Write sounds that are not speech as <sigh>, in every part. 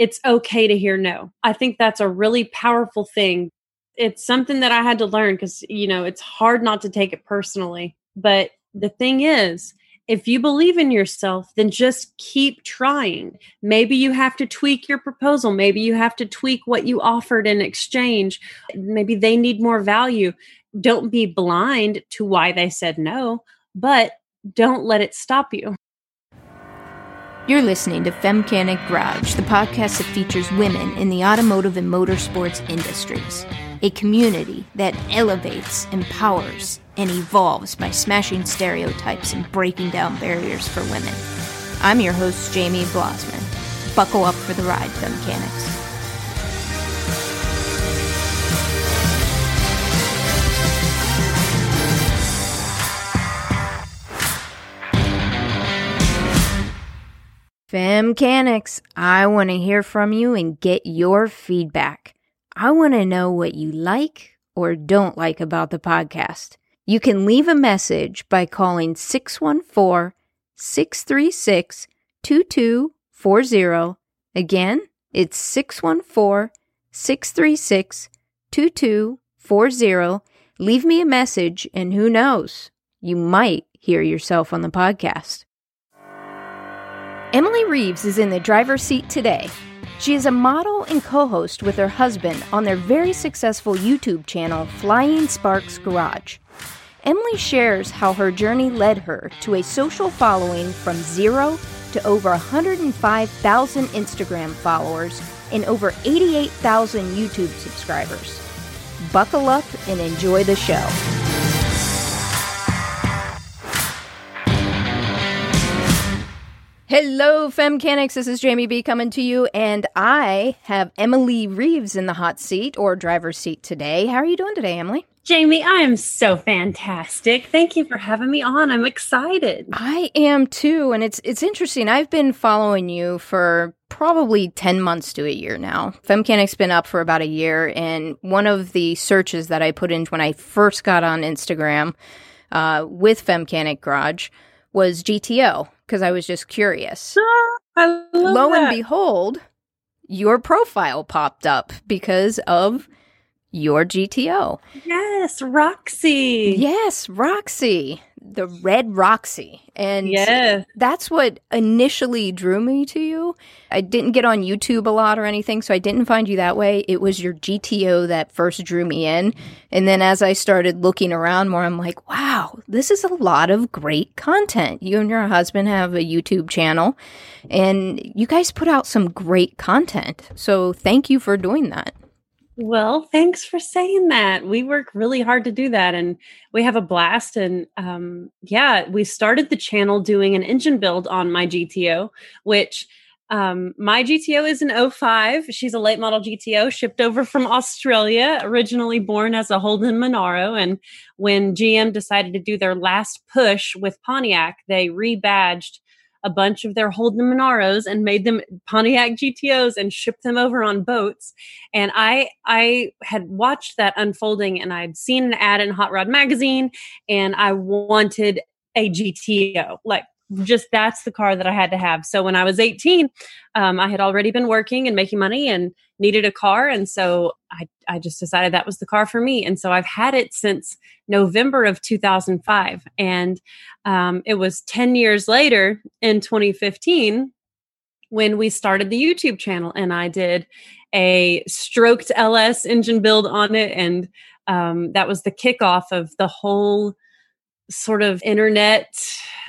it's okay to hear no. I think that's a really powerful thing. It's something that I had to learn because, you know, it's hard not to take it personally. But the thing is, if you believe in yourself, then just keep trying. Maybe you have to tweak your proposal. Maybe you have to tweak what you offered in exchange. Maybe they need more value. Don't be blind to why they said no, but don't let it stop you. You're listening to Femcanic Garage, the podcast that features women in the automotive and motorsports industries, a community that elevates, empowers, and evolves by smashing stereotypes and breaking down barriers for women. I'm your host, Jamie Blosman. Buckle up for the ride, Femcanics. Femcanics, I want to hear from you and get your feedback. I want to know what you like or don't like about the podcast. You can leave a message by calling 614 636 2240. Again, it's 614 636 2240. Leave me a message, and who knows, you might hear yourself on the podcast. Emily Reeves is in the driver's seat today. She is a model and co host with her husband on their very successful YouTube channel, Flying Sparks Garage. Emily shares how her journey led her to a social following from zero to over 105,000 Instagram followers and over 88,000 YouTube subscribers. Buckle up and enjoy the show. Hello, Femcanics. This is Jamie B coming to you, and I have Emily Reeves in the hot seat or driver's seat today. How are you doing today, Emily? Jamie, I am so fantastic. Thank you for having me on. I'm excited. I am too, and it's it's interesting. I've been following you for probably 10 months to a year now. Femcanic's been up for about a year, and one of the searches that I put in when I first got on Instagram uh, with Femcanic Garage was GTO because I was just curious. Lo that. and behold, your profile popped up because of your GTO. Yes, Roxy. Yes, Roxy, the red Roxy. And Yes. that's what initially drew me to you. I didn't get on YouTube a lot or anything, so I didn't find you that way. It was your GTO that first drew me in. And then as I started looking around more, I'm like, wow, this is a lot of great content. You and your husband have a YouTube channel, and you guys put out some great content. So thank you for doing that. Well, thanks for saying that. We work really hard to do that and we have a blast. And um, yeah, we started the channel doing an engine build on my GTO, which um, my GTO is an 05. She's a late model GTO shipped over from Australia, originally born as a Holden Monaro. And when GM decided to do their last push with Pontiac, they rebadged a bunch of their Holden Monaros and made them Pontiac GTOs and shipped them over on boats. And I I had watched that unfolding and I'd seen an ad in Hot Rod magazine and I wanted a GTO. Like just that's the car that I had to have. So when I was 18, um, I had already been working and making money and needed a car. And so I, I just decided that was the car for me. And so I've had it since November of 2005. And um, it was 10 years later in 2015 when we started the YouTube channel and I did a stroked LS engine build on it. And um, that was the kickoff of the whole sort of internet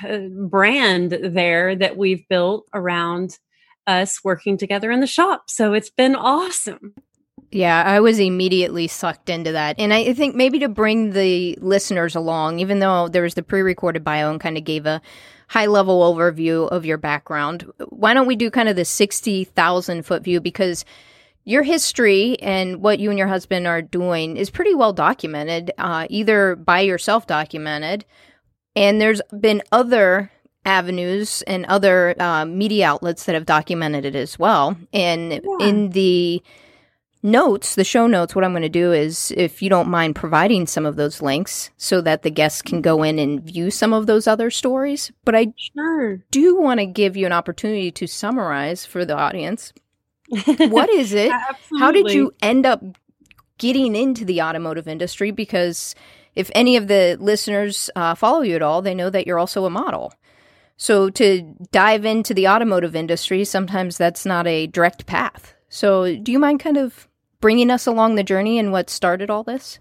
uh, brand there that we've built around us working together in the shop. So it's been awesome. Yeah, I was immediately sucked into that. And I think maybe to bring the listeners along, even though there was the pre recorded bio and kind of gave a high level overview of your background, why don't we do kind of the 60,000 foot view? Because your history and what you and your husband are doing is pretty well documented, uh, either by yourself documented, and there's been other avenues and other uh, media outlets that have documented it as well. And Yeah. in the notes, the show notes, what I'm going to do is, if you don't mind providing some of those links so that the guests can go in and view some of those other stories. But I Sure. do want to give you an opportunity to summarize for the audience what is <laughs> it? How did you end up getting into the automotive industry? Because if any of the listeners uh, follow you at all, they know that you're also a model. So to dive into the automotive industry, sometimes that's not a direct path. So do you mind kind of bringing us along the journey and what started all this?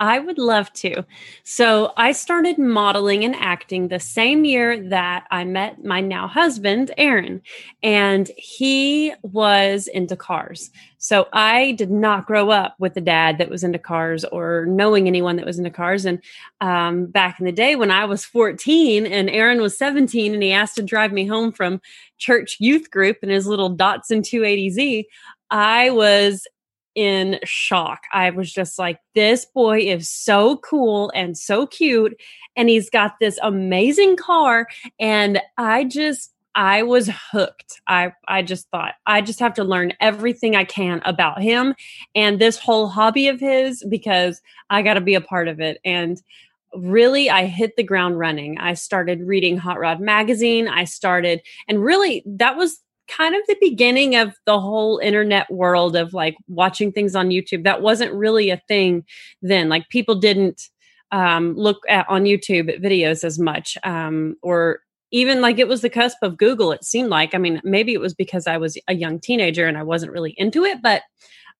I would love to. So, I started modeling and acting the same year that I met my now husband, Aaron, and he was into cars. So, I did not grow up with a dad that was into cars or knowing anyone that was into cars. And um, back in the day when I was 14 and Aaron was 17 and he asked to drive me home from church youth group in his little Datsun 280Z, I was in shock. I was just like, this boy is so cool and so cute. And he's got this amazing car. And I just, I was hooked. I, I just thought, I just have to learn everything I can about him and this whole hobby of his because I got to be a part of it. And really I hit the ground running. I started reading Hot Rod magazine. I started and really that was kind of the beginning of the whole internet world of like watching things on YouTube. That wasn't really a thing then. Like people didn't um, look at on YouTube at videos as much, um, or even like it was the cusp of Google. It seemed like. I mean, maybe it was because I was a young teenager and I wasn't really into it, but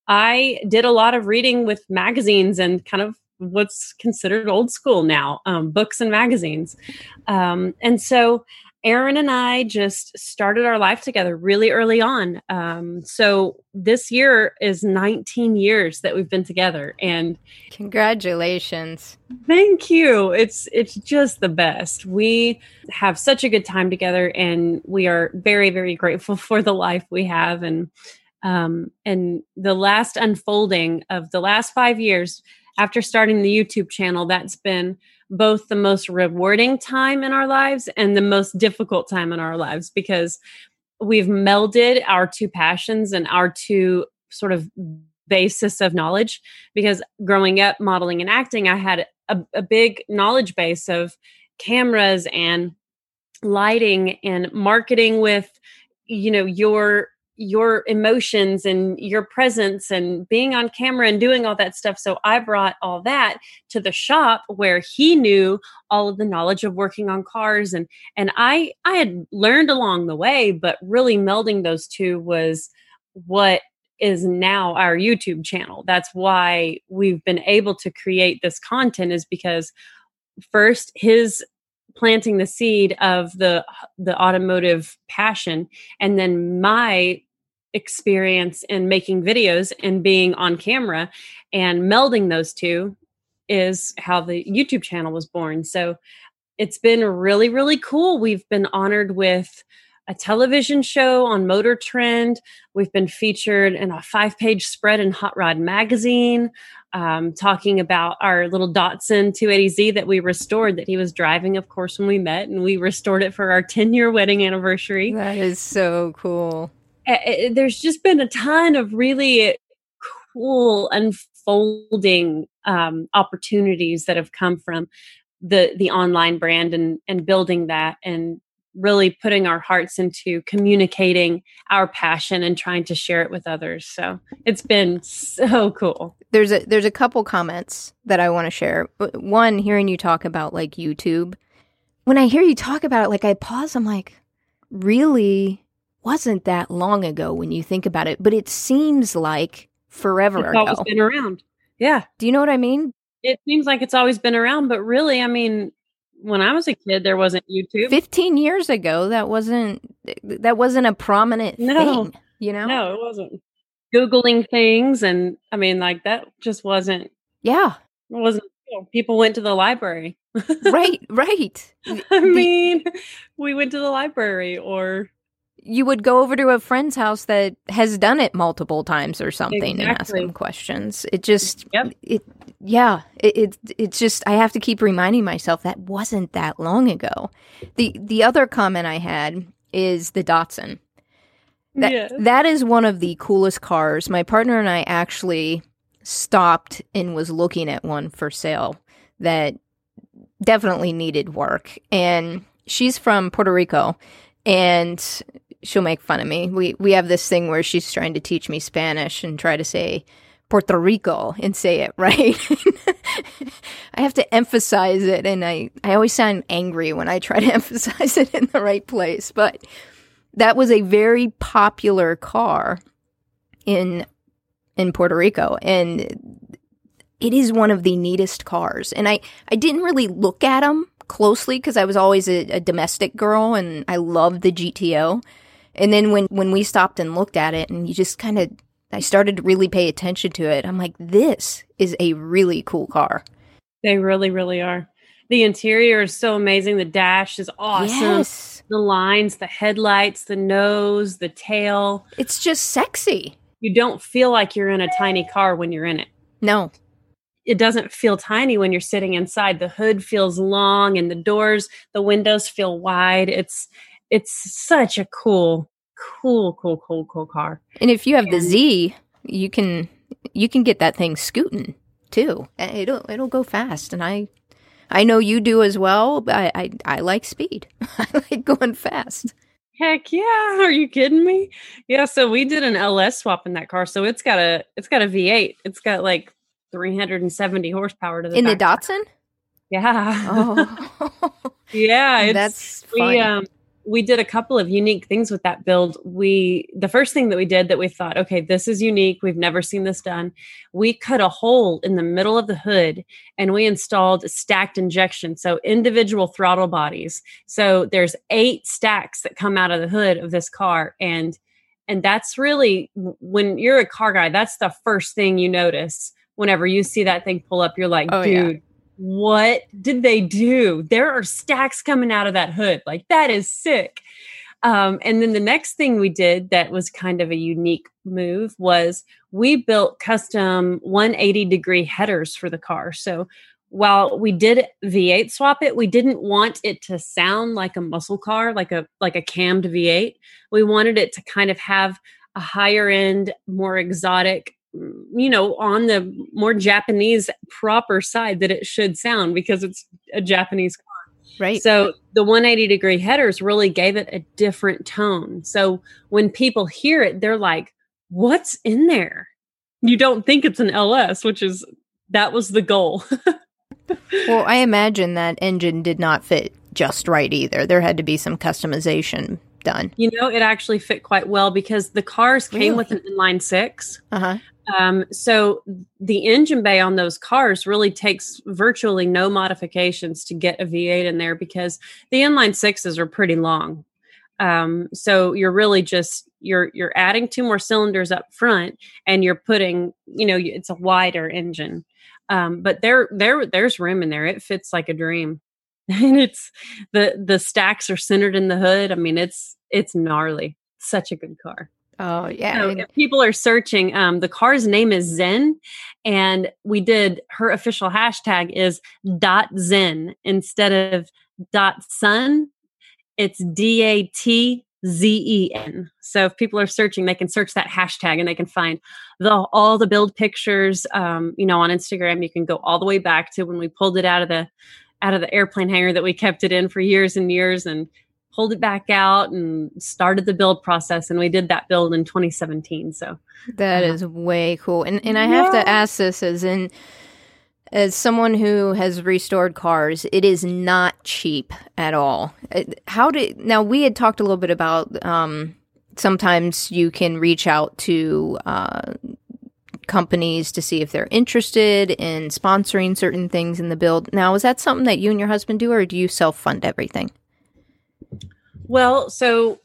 I did a lot of reading with magazines and kind of what's considered old school now, um, books and magazines, um, and so Aaron and I just started our life together really early on. Um, so this year is 19 years that we've been together, and congratulations! Thank you. It's it's just the best. We have such a good time together, and we are very very grateful <laughs> for the life we have, and um, and the last unfolding of the last five years after starting the YouTube channel. That's been both the most rewarding time in our lives and the most difficult time in our lives because we've melded our two passions and our two sort of basis of knowledge. Because growing up modeling and acting i had a, a big knowledge base of cameras and lighting and marketing with you know your your emotions and your presence and being on camera and doing all that stuff. So I brought all that to the shop where he knew all of the knowledge of working on cars and and I I had learned along the way, but really melding those two was what is now our YouTube channel. That's why we've been able to create this content is because first his planting the seed of the the automotive passion and then my experience in making videos and being on camera and melding those two is how the YouTube channel was born. So it's been really, really cool. We've been honored with a television show on Motor Trend. We've been featured in a five page spread in Hot Rod Magazine, um, talking about our little Datsun 280Z that we restored that he was driving, of course, when we met. And we restored it for our 10 year wedding anniversary. That is so cool there's just been a ton of really cool unfolding um, opportunities that have come from the the online brand and and building that and really putting our hearts into communicating our passion and trying to share it with others. So it's been so cool. There's a there's a couple comments that i want to share one hearing you talk about like youtube. When i hear you talk about it like i pause i'm like really wasn't that long ago when you think about it, but it seems like forever it's ago. always been around. Yeah. Do you know what I mean? It seems like it's always been around, but really, I mean, when I was a kid, there wasn't YouTube. Fifteen years ago, that wasn't that wasn't a prominent no. thing. You know? No, it wasn't. Googling things, and I mean, like that just wasn't. Yeah, it wasn't. People went to the library. <laughs> right, right. I mean, we went to the library, or you would go over to a friend's house that has done it multiple times or something exactly. and ask them questions. It just, yep. it, yeah, it, it, it's just, I have to keep reminding myself that wasn't that long ago. The, the other comment I had is the Datsun. That, yeah. that is one of the coolest cars. My partner and I actually stopped and was looking at one for sale that definitely needed work. And she's from Puerto Rico and she'll make fun of me. We we have this thing where she's trying to teach me Spanish and try to say Puerto Rico and say it <laughs> right. <laughs> I have to emphasize it, and I, I always sound angry when I try to <laughs> emphasize it in the right place. But that was a very popular car in in Puerto Rico, and it is one of the neatest cars. And I, I didn't really look at them closely because I was always a, a domestic girl, and I loved the GTO. And then when when we stopped and looked at it, and you just kind of I started to really pay attention to it. I'm like, this is a really cool car. They really, really are. The interior is so amazing. The dash is awesome. Yes. The lines, the headlights, the nose, the tail. It's just sexy. You don't feel like you're in a tiny car when you're in it. No. It doesn't feel tiny when you're sitting inside. The hood feels long and the doors, the windows feel wide. It's it's such a cool cool, cool, cool, cool car. And if you have and, the Z, you can you can get that thing scooting too. It'll it'll go fast, and I I know you do as well. But I I, I like speed. <laughs> I like going fast. Heck yeah! Are you kidding me? Yeah. So we did an LS swap in that car. So it's got a it's got a V8. It's got like 370 horsepower to the in the Datsun. Yeah. Oh. <laughs> yeah. That's fun. we um we did a couple of unique things with that build. We the first thing that we did that we thought, okay, this is unique. We've never seen this done. We cut a hole in the middle of the hood and we installed stacked injection, so individual throttle bodies. So there's eight stacks that come out of the hood of this car and and that's really when you're a car guy, that's the first thing you notice whenever you see that thing pull up. You're like, oh, dude, yeah what did they do? There are stacks coming out of that hood. Like that is sick. Um, and then the next thing we did that was kind of a unique move was we built custom 180 degree headers for the car. So while we did V8 swap it, we didn't want it to sound like a muscle car, like a like a cammed V8. We wanted it to kind of have a higher end, more exotic you know, on the more Japanese proper side that it should sound because it's a Japanese car. Right. So the 180 degree headers really gave it a different tone. So when people hear it, they're like, what's in there? You don't think it's an LS, which is that was the goal. <laughs> well, I imagine that engine did not fit just right either. There had to be some customization done. You know, it actually fit quite well because the cars came really? with an inline six. Uh-huh. Um, so the engine bay on those cars really takes virtually no modifications to get a V8 in there because the inline sixes are pretty long. Um, so you're really just you're you're adding two more cylinders up front, and you're putting you know it's a wider engine. Um, but there there there's room in there. It fits like a dream, <laughs> and it's the the stacks are centered in the hood. I mean it's it's gnarly. Such a good car. Oh yeah. So if people are searching, um, the car's name is Zen, and we did her official hashtag is Datzen instead of Datsun. It's D A T Z E N. So if people are searching, they can search that hashtag and they can find the all the build pictures. Um, you know, on Instagram, you can go all the way back to when we pulled it out of the out of the airplane hangar that we kept it in for years and years and pulled it back out and started the build process and we did that build in 2017 so. That uh, is way cool and and i yeah. have to ask this as in as someone who has restored cars it is not cheap at all. How did now we had talked a little bit about um, sometimes you can reach out to uh, companies to see if they're interested in sponsoring certain things in the build. Now is that something that you and your husband do or do you self-fund everything well, so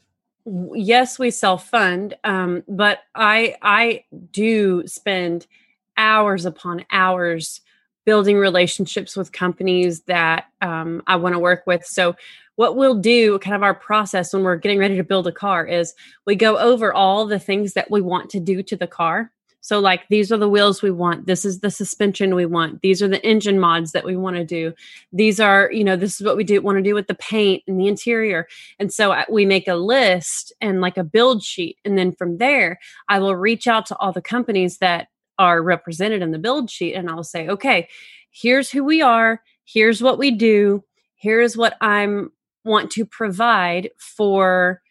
yes, we self fund, um, but I I do spend hours upon hours building relationships with companies that um, I want to work with. So what we'll do kind of our process when we're getting ready to build a car is we go over all the things that we want to do to the car so, like, these are the wheels we want. This is the suspension we want. These are the engine mods that we want to do. These are, you know, this is what we do want to do with the paint and the interior. And so uh, we make a list and like a build sheet. And then from there, I will reach out to all the companies that are represented in the build sheet and I'll say, okay, here's who we are. Here's what we do. Here's what I'm want to provide for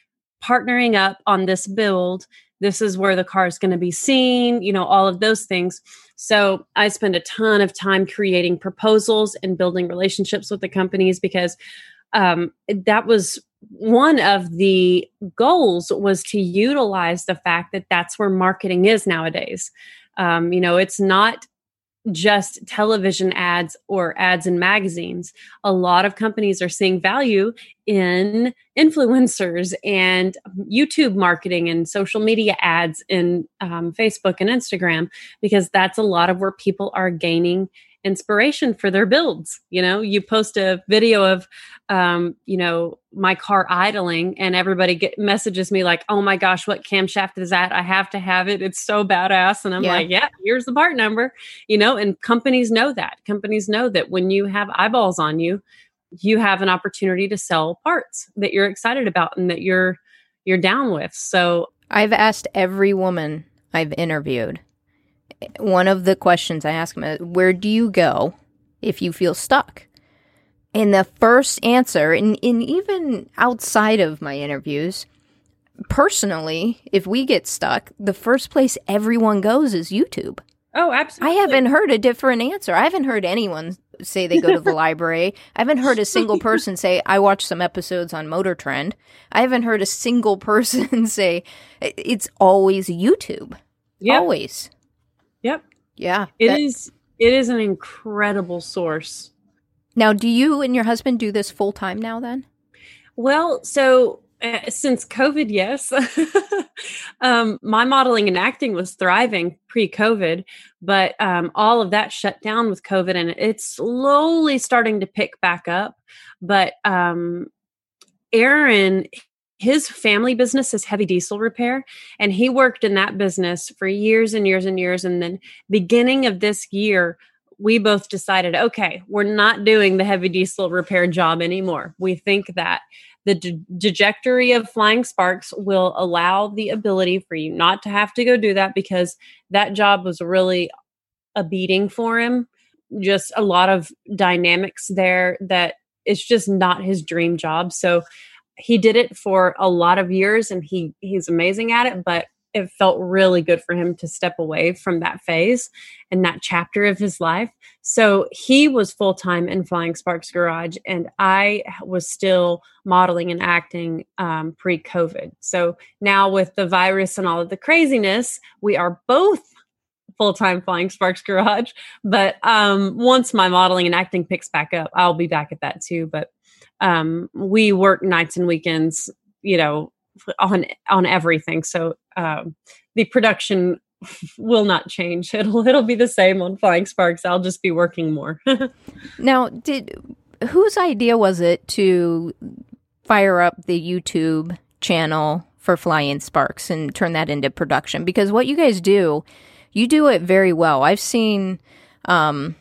partnering up on this build. This is where the car is going to be seen, you know, all of those things. So I spend a ton of time creating proposals and building relationships with the companies because um, that was one of the goals was to utilize the fact that that's where marketing is nowadays. Um, you know, it's not just television ads or ads in magazines. A lot of companies are seeing value in influencers and YouTube marketing and social media ads in um, Facebook and Instagram because that's a lot of where people are gaining inspiration for their builds. You know, you post a video of, um, you know, my car idling, and everybody get messages me like, "Oh my gosh, what camshaft is that? I have to have it. It's so badass." And I'm yeah. like, "Yeah, here's the part number." You know, and companies know that. Companies know that when you have eyeballs on you, you have an opportunity to sell parts that you're excited about and that you're you're down with. So I've asked every woman I've interviewed one of the questions I ask them is, where do you go if you feel stuck? And the first answer, and, and even outside of my interviews, personally, if we get stuck, the first place everyone goes is YouTube. Oh, absolutely. I haven't heard a different answer. I haven't heard anyone say they go to the <laughs> library. I haven't heard a single <laughs> person say, I watched some episodes on Motor Trend. I haven't heard a single <laughs> person say, it's always YouTube. Yep. Always. Yep. Yeah. It that- is. It is an incredible source. Now, do you and your husband do this full time now then? Well, so uh, since COVID, yes. <laughs> um, my modeling and acting was thriving pre COVID, but um, all of that shut down with COVID and it's slowly starting to pick back up. But um, Aaron, his family business is heavy diesel repair and he worked in that business for years and years and years and then beginning of this year we both decided okay we're not doing the heavy diesel repair job anymore. We think that the trajectory of flying sparks will allow the ability for you not to have to go do that because that job was really a beating for him. Just a lot of dynamics there that it's just not his dream job. So he did it for a lot of years and he he's amazing at it but it felt really good for him to step away from that phase and that chapter of his life. So he was full-time in flying sparks garage and i was still modeling and acting um, pre-covid. So now with the virus and all of the craziness we are both full-time flying sparks garage but um, once my modeling and acting picks back up i'll be back at that too but um, we work nights and weekends, you know, on on everything. So um, the production <laughs> will not change. It'll it'll be the same on Flying Sparks. I'll just be working more. <laughs> now, did whose idea was it to fire up the YouTube channel for Flying Sparks and turn that into production? Because what you guys do, you do it very well. I've seen um,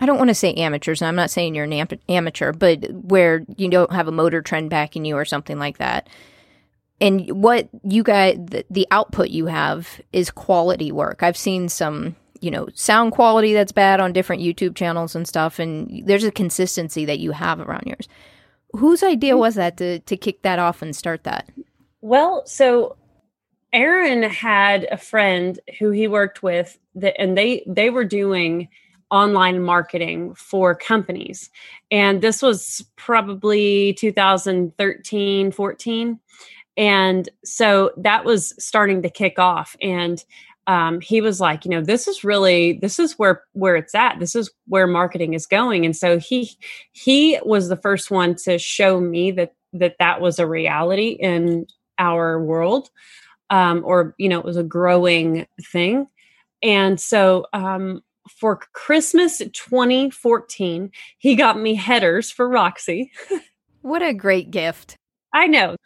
I don't want to say amateurs. And I'm not saying you're an am- amateur, but where you don't have a motor trend backing you or something like that. And what you guys, the, the output you have is quality work. I've seen some, you know, sound quality that's bad on different YouTube channels and stuff, and there's a consistency that you have around yours. Whose idea was that to to kick that off and start that? Well, so Aaron had a friend who he worked with that, and they they were doing online marketing for companies. And this was probably 2013, 14. And so that was starting to kick off. And um, he was like, you know, this is really this is where where it's at. This is where marketing is going. And so he he was the first one to show me that that that was a reality in our world, um, or you know, it was a growing thing. And so um, for Christmas 2014, he got me headers for Roxy. what a great gift. I know.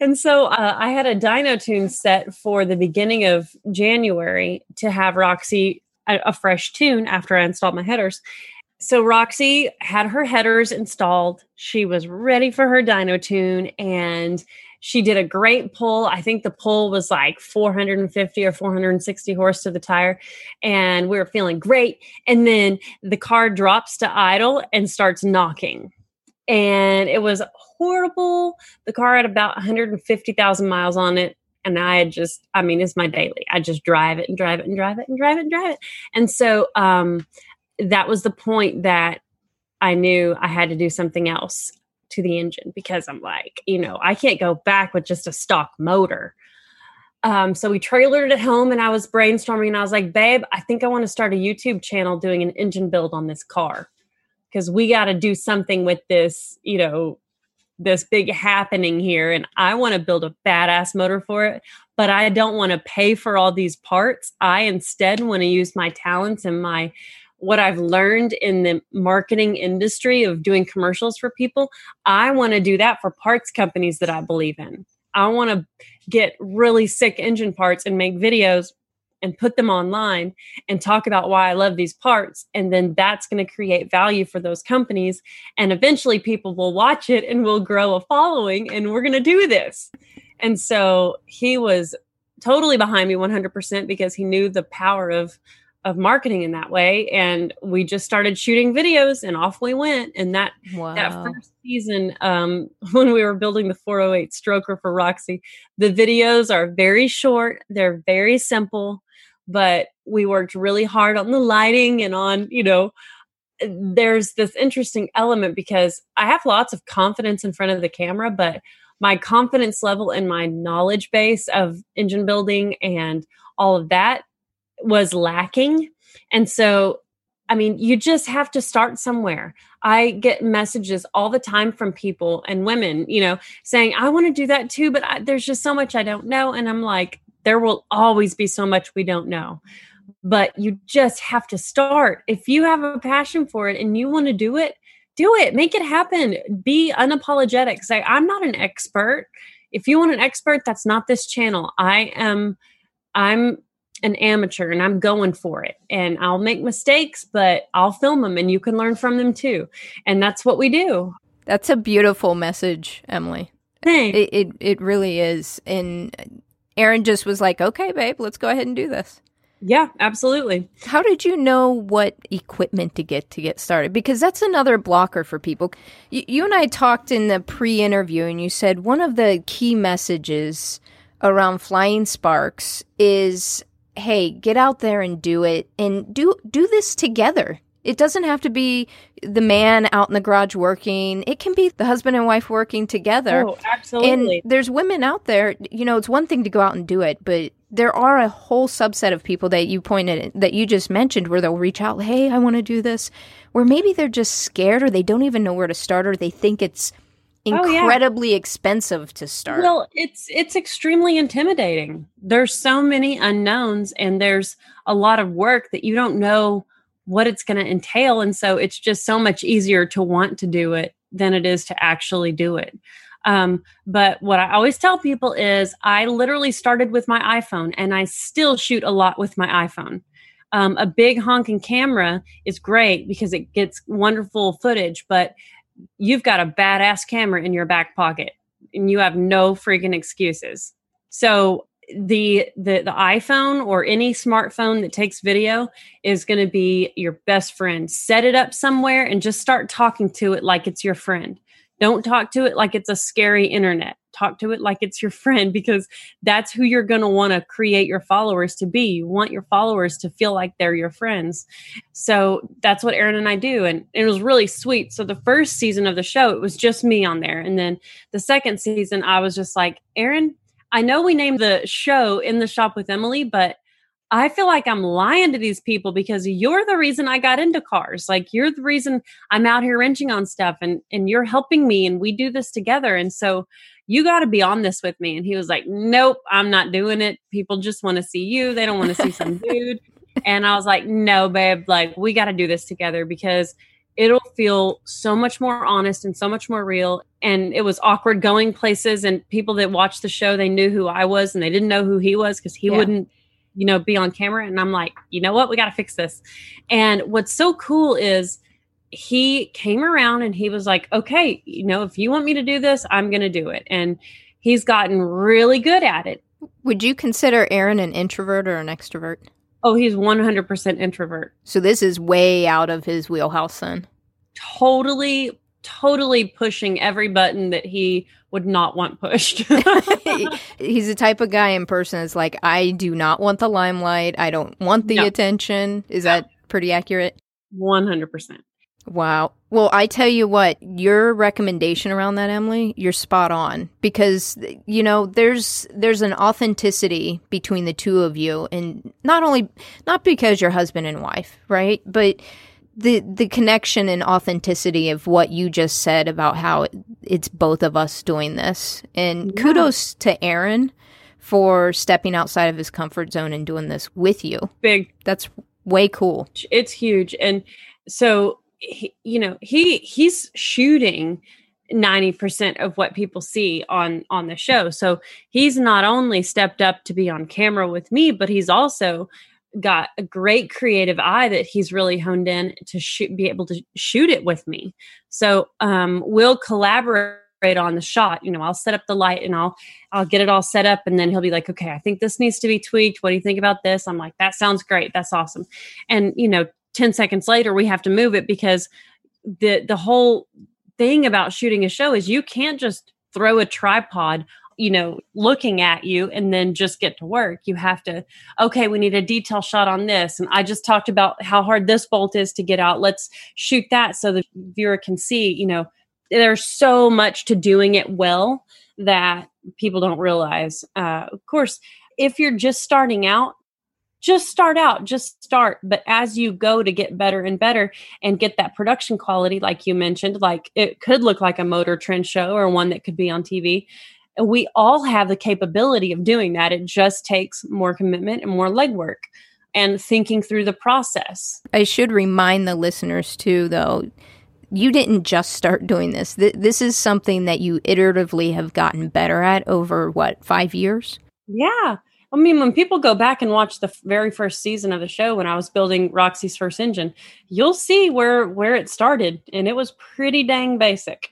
And so uh, I had a Dyno Tune set for the beginning of January to have Roxy a, a fresh tune after I installed my headers. So Roxy had her headers installed. She was ready for her Dyno Tune and she did a great pull. I think the pull was like 450 or 460 horse to the tire. And we were feeling great. And then the car drops to idle and starts knocking. and it was horrible. The car had about 150,000 miles on it. And I just, I mean, it's my daily. I just drive it and drive it and drive it and drive it and drive it. And so um, that was the point that I knew I had to do something else to the engine because I'm like, you know, I can't go back with just a stock motor. Um, so we trailered it at home and I was brainstorming and I was like, babe, I think I want to start a YouTube channel doing an engine build on this car because we got to do something with this, you know, this big happening here. And I want to build a badass motor for it, but I don't want to pay for all these parts. I instead want to use my talents and my what I've learned in the marketing industry of doing commercials for people. I want to do that for parts companies that I believe in. I want to get really sick engine parts and make videos and put them online and talk about why I love these parts. And then that's going to create value for those companies. And eventually people will watch it and we'll grow a following and we're going to do this. And so he was totally behind me 100% because he knew the power of of marketing in that way and we just started shooting videos and off we went and that wow. that first season um, <laughs> when we were building the 408 stroker for roxy the videos are very short they're very simple but we worked really hard on the lighting and on you know there's this interesting element because i have lots of confidence in front of the camera but my confidence level and my knowledge base of engine building and all of that was lacking. And so, I mean, you just have to start somewhere. I get messages all the time from people and women, you know, saying, I want to do that too, but I, there's just so much I don't know. And I'm like, there will always be so much we don't know. But you just have to start. If you have a passion for it and you want to do it, do it. Make it happen. Be unapologetic. Say, I'm not an expert. If you want an expert, that's not this channel. I am I'm an amateur and I'm going for it. And I'll make mistakes, but I'll film them and you can learn from them too. And that's what we do. That's a beautiful message, Emily. It, it, it really is. And Aaron just was like, okay, babe, let's go ahead and do this. Yeah, absolutely. How did you know what equipment to get to get started? Because that's another blocker for people. You, you and I talked in the pre interview, and you said one of the key messages around flying sparks is hey, get out there and do it and do do this together. It doesn't have to be the man out in the garage working. It can be the husband and wife working together. Oh, absolutely. And there's women out there, you know, it's one thing to go out and do it, but there are a whole subset of people that you pointed that you just mentioned where they'll reach out, "Hey, I want to do this." Where maybe they're just scared or they don't even know where to start or they think it's incredibly oh, yeah. expensive to start. Well, it's it's extremely intimidating. There's so many unknowns and there's a lot of work that you don't know what it's going to entail and so it's just so much easier to want to do it than it is to actually do it. Um, but what I always tell people is I literally started with my iPhone and I still shoot a lot with my iPhone. Um, a big honking camera is great because it gets wonderful footage, but you've got a badass camera in your back pocket and you have no freaking excuses. So the the the iPhone or any smartphone that takes video is going to be your best friend. Set it up somewhere and just start talking to it like it's your friend. Don't talk to it like it's a scary internet. Talk to it like it's your <laughs> friend because that's who you're going to want to create your followers to be. You want your followers to feel like they're your friends. So that's what Aaron and I do. And it was really sweet. So the first season of the show, it was just me on there. And then the second season, I was just like, Aaron, I know we named the show In the Shop with Emily, but I feel like I'm lying to these people because you're the reason I got into cars. Like you're the reason I'm out here wrenching on stuff and and you're helping me and we do this together. And so you got to be on this with me. And he was like, Nope, I'm not doing it. People just want to see you. They don't want to see some <laughs> dude. And I was like, No, babe, like we got to do this together because it'll feel so much more honest and so much more real. And it was awkward going places and people that watched the show, they knew who I was and they didn't know who he was because he yeah. wouldn't you know, be on camera. And I'm like, you know what? We got to fix this. And what's so cool is he came around and he was like, okay, you know, if you want me to do this, I'm going to do it. And he's gotten really good at it. Would you consider Aaron an introvert or an extrovert? Oh, he's 100% introvert. So this is way out of his wheelhouse then. Totally totally pushing every button that he would not want pushed. <laughs> <laughs> He's the type of guy in person that's like, I do not want the limelight. I don't want the attention. Is that pretty accurate? 100%. Wow. Well, I tell you what, your recommendation around that, Emily, you're spot on because you know there's there's an authenticity between the two of you, and not only not because you're husband and wife, right? But the the connection and authenticity of what you just said about how it's both of us doing this, and yeah. kudos to Aaron for stepping outside of his comfort zone and doing this with you. Big. That's way cool. It's huge, and so he, you know he he's shooting 90% of what people see on on the show. So he's not only stepped up to be on camera with me but he's also got a great creative eye that he's really honed in to shoot be able to shoot it with me. So um we'll collaborate on the shot. You know i'll set up the light and i'll i'll get it all set up and then he'll be like okay i think this needs to be tweaked. What do you think about this? I'm like that sounds great. That's awesome. And you know 10 seconds later we have to move it because the the whole thing about shooting a show is you can't just throw a tripod you know looking at you and then just get to work. You have to okay we need a detail shot on this. And i just talked about how hard this bolt is to get out. Let's shoot that so the viewer can see you know there's so much to doing it well that people don't realize. Uh, of course if you're just starting out just start out, just start. But as you go to get better and better and get that production quality, like you mentioned, like it could look like a motor trend show or one that could be on TV. We all have the capability of doing that. It just takes more commitment and more legwork and thinking through the process. I should remind the listeners too, though, you didn't just start doing this. This is something that you iteratively have gotten better at over what, five years? Yeah. I mean, when people go back and watch the very first season of the show when I was building Roxy's first engine, you'll see where where it started, and it was pretty dang basic.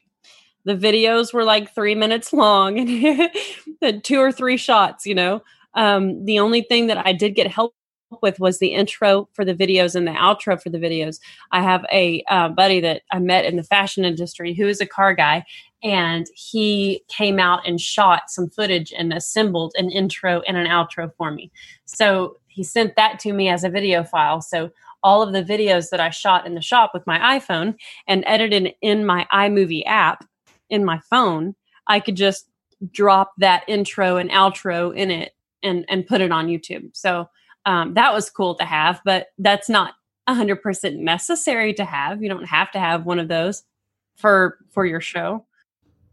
The videos were like three minutes long <laughs> and two or three shots. You know, um, the only thing that I did get help with was the intro for the videos and the outro for the videos. I have a uh, buddy that I met in the fashion industry who is a car guy, and he came out and shot some footage and assembled an intro and an outro for me. So he sent that to me as a video file. So all of the videos that I shot in the shop with my iPhone and edited in my iMovie app in my phone, I could just drop that intro and outro in it and and put it on YouTube. So um, that was cool to have, but that's not 100% necessary to have. You don't have to have one of those for for your show.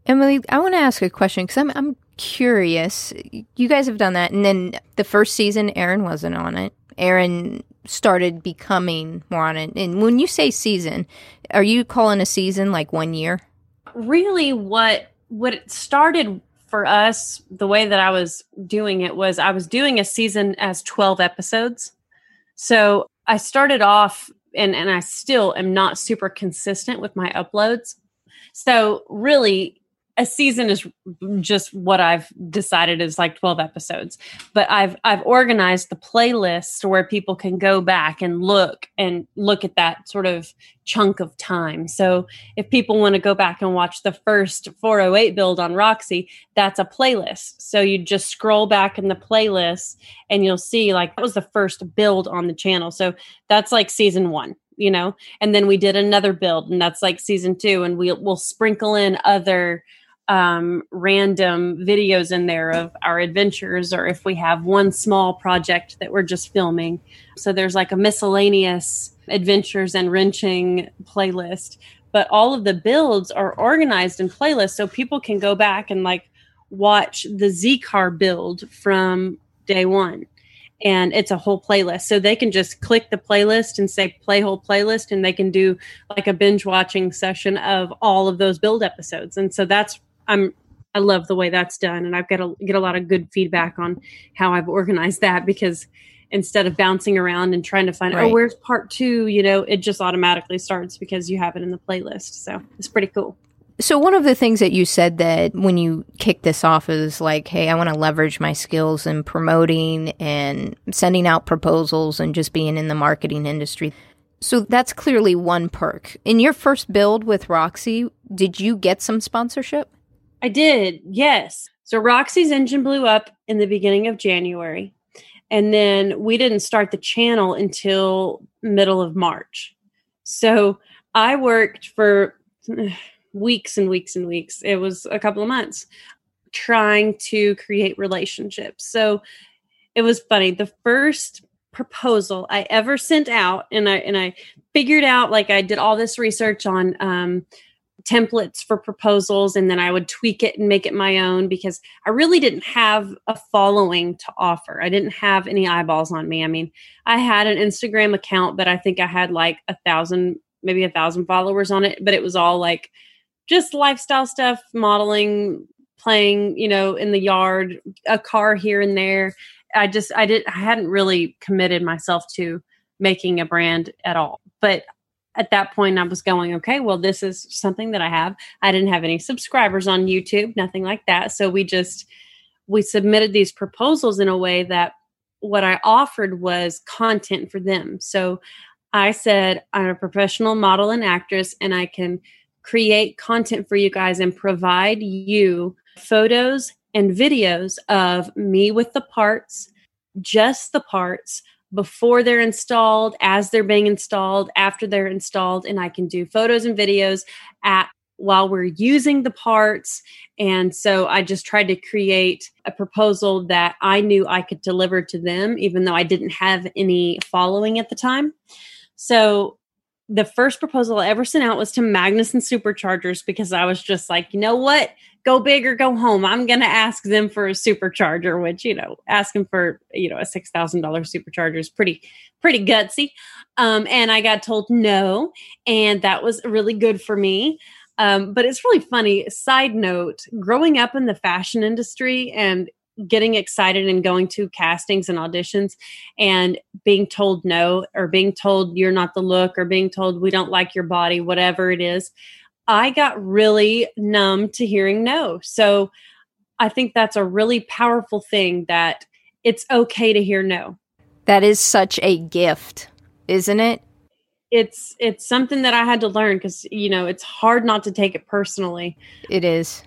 Emily, I want to ask a question because I'm I'm curious. You guys have done that, and then the first season, Aaron wasn't on it. Aaron started becoming more on it. And when you say season, are you calling a season like one year? Really, what what started for us, the way that I was doing it was I was doing a season as twelve episodes. So I started off, and and I still am not super consistent with my uploads. So really, a season is just what I've decided is like 12 episodes. But I've I've organized the playlist where people can go back and look and look at that sort of chunk of time. So if people want to go back and watch the first 408 build on Roxy, that's a playlist. So you just scroll back in the playlist and you'll see like that was the first build on the channel. So that's like season 1 you know and then we did another build and that's like season two and we, we'll sprinkle in other um, random videos in there of our adventures or if we have one small project that we're just filming. So there's like a miscellaneous adventures and wrenching playlist. But all of the builds are organized in playlists so people can go back and like watch the Z car build from day one. And it's a whole playlist. So they can just click the playlist and say play whole playlist and they can do like a binge watching session of all of those build episodes. And so that's I'm I love the way that's done, and I've got to get a lot of good feedback on how I've organized that because instead of bouncing around and trying to find oh, right. oh where's part two, you know, it just automatically starts because you have it in the playlist. So it's pretty cool. So one of the things that you said that when you kicked this off is like, hey, I want to leverage my skills in promoting and sending out proposals and just being in the marketing industry. So that's clearly one perk. In your first build with Roxy, did you get some sponsorship? I did, yes. So Roxy's engine blew up in the beginning of January. And then we didn't start the channel until middle of March. So I worked for <sighs> weeks and weeks and weeks. It was a couple of months trying to create relationships. So it was funny. The first proposal I ever sent out, and I and I figured out like I did all this research on um, templates for proposals and then I would tweak it and make it my own because I really didn't have a following to offer. I didn't have any eyeballs on me. I mean, I had an Instagram account, but I think I had like a thousand, maybe a thousand followers on it, but it was all like just lifestyle stuff, modeling, playing, you know, in the yard, a car here and there. I just I didn't, I hadn't really committed myself to making a brand at all. But at that point I was going, okay, well, this is something that I have. I didn't have any subscribers on YouTube, nothing like that. So we just we submitted these proposals in a way that what I offered was content for them. So I said, I'm a professional model and actress, and I can create content for you guys and provide you photos and videos of me with the parts, just the parts, before they're installed, as they're being installed, after they're installed, and I can do photos and videos at while we're using the parts. And so I just tried to create a proposal that I knew I could deliver to them, even though I didn't have any following at the time. So the first proposal I ever sent out was to Magnuson Superchargers because I was just like, you know what? Go big or go home. I'm going to ask them for a supercharger, which, you know, asking for, you know, a $6,000 supercharger is pretty, pretty gutsy. Um, and I got told no. And that was really good for me. Um, but it's really funny. Side note growing up in the fashion industry and getting excited and going to castings and auditions and being told no or being told you're not the look or being told we don't like your body whatever it is i got really numb to hearing no. So i think that's a really powerful thing that it's okay to hear no. That is such a gift isn't it? It's it's something that i had to learn because you know it's hard not to take it personally. It is.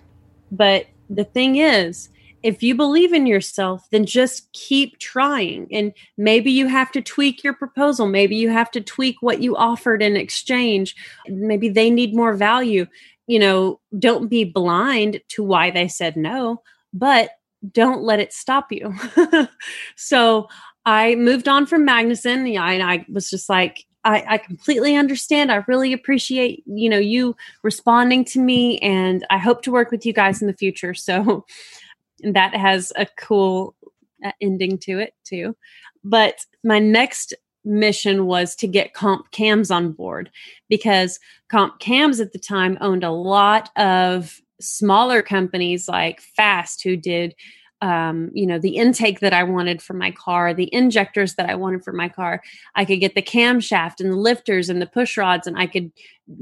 But the thing is if you believe in yourself, then just keep trying. And maybe you have to tweak your proposal. Maybe you have to tweak what you offered in exchange. Maybe they need more value. You know, don't be blind to why they said no, but don't let it stop you. <laughs> so I moved on from Magnuson. Yeah, and I was just like, I, I, completely understand. I really appreciate, you know, you responding to me and I hope to work with you guys in the future. So <laughs> that has a cool uh, ending to it too. But my next mission was to get comp cams on board because comp cams at the time owned a lot of smaller companies like fast who did um, you know the intake that i wanted for my car the injectors that i wanted for my car i could get the camshaft and the lifters and the push rods and i could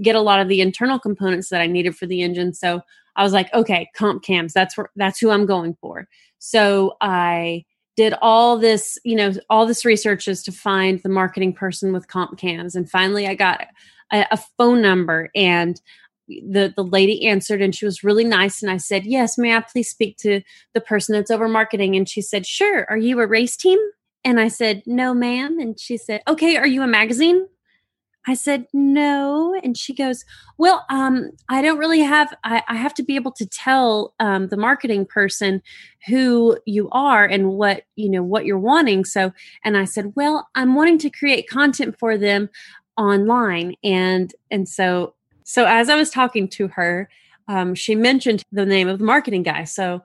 get a lot of the internal components that i needed for the engine so I was like, okay, comp cams, that's where that's who I'm going for. So I did all this, you know, all this research is to find the marketing person with comp cams. And finally I got a, a phone number and the the lady answered and she was really nice and I said, "Yes, may I please speak to the person that's over marketing?" And she said, "Sure. Are you a race team?" And I said, "No, ma'am." And she said, "Okay, are you a magazine?" I said, no. And she goes, well, um, I don't really have, I, I, have to be able to tell um, the marketing person who you are and what, you know, what you're wanting. So, and I said, well, I'm wanting to create content for them online. And, and so, so as I was talking to her, um, she mentioned the name of the marketing guy. So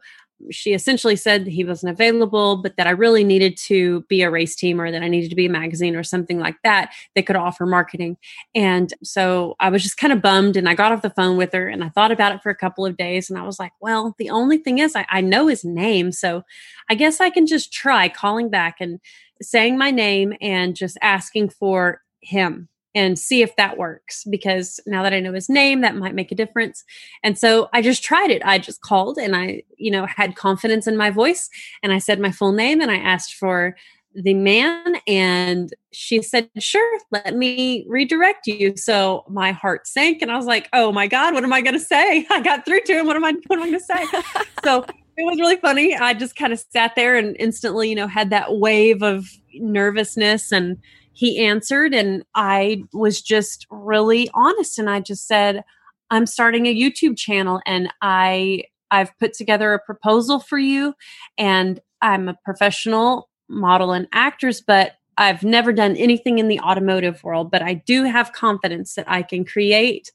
she essentially said he wasn't available, but that I really needed to be a race team or that I needed to be a magazine or something like that that could offer marketing. And so I was just kind of bummed and I got off the phone with her and I thought about it for a couple of days and I was like, well, the only thing is I, I know his name. So I guess I can just try calling back and saying my name and just asking for him and see if that works because now that I know his name, that might make a difference. And so I just tried it. I just called and I, you know, had confidence in my voice and I said my full name and I asked for the man and she said sure let me redirect you so my heart sank and i was like oh my god what am i going to say <laughs> i got through to him what am i what am i going to say so it was really funny i just kind of sat there and instantly you know had that wave of nervousness and he answered and i was just really honest and i just said i'm starting a youtube channel and i i've put together a proposal for you and i'm a professional model and actress but I've never done anything in the automotive world, but I do have confidence that I can create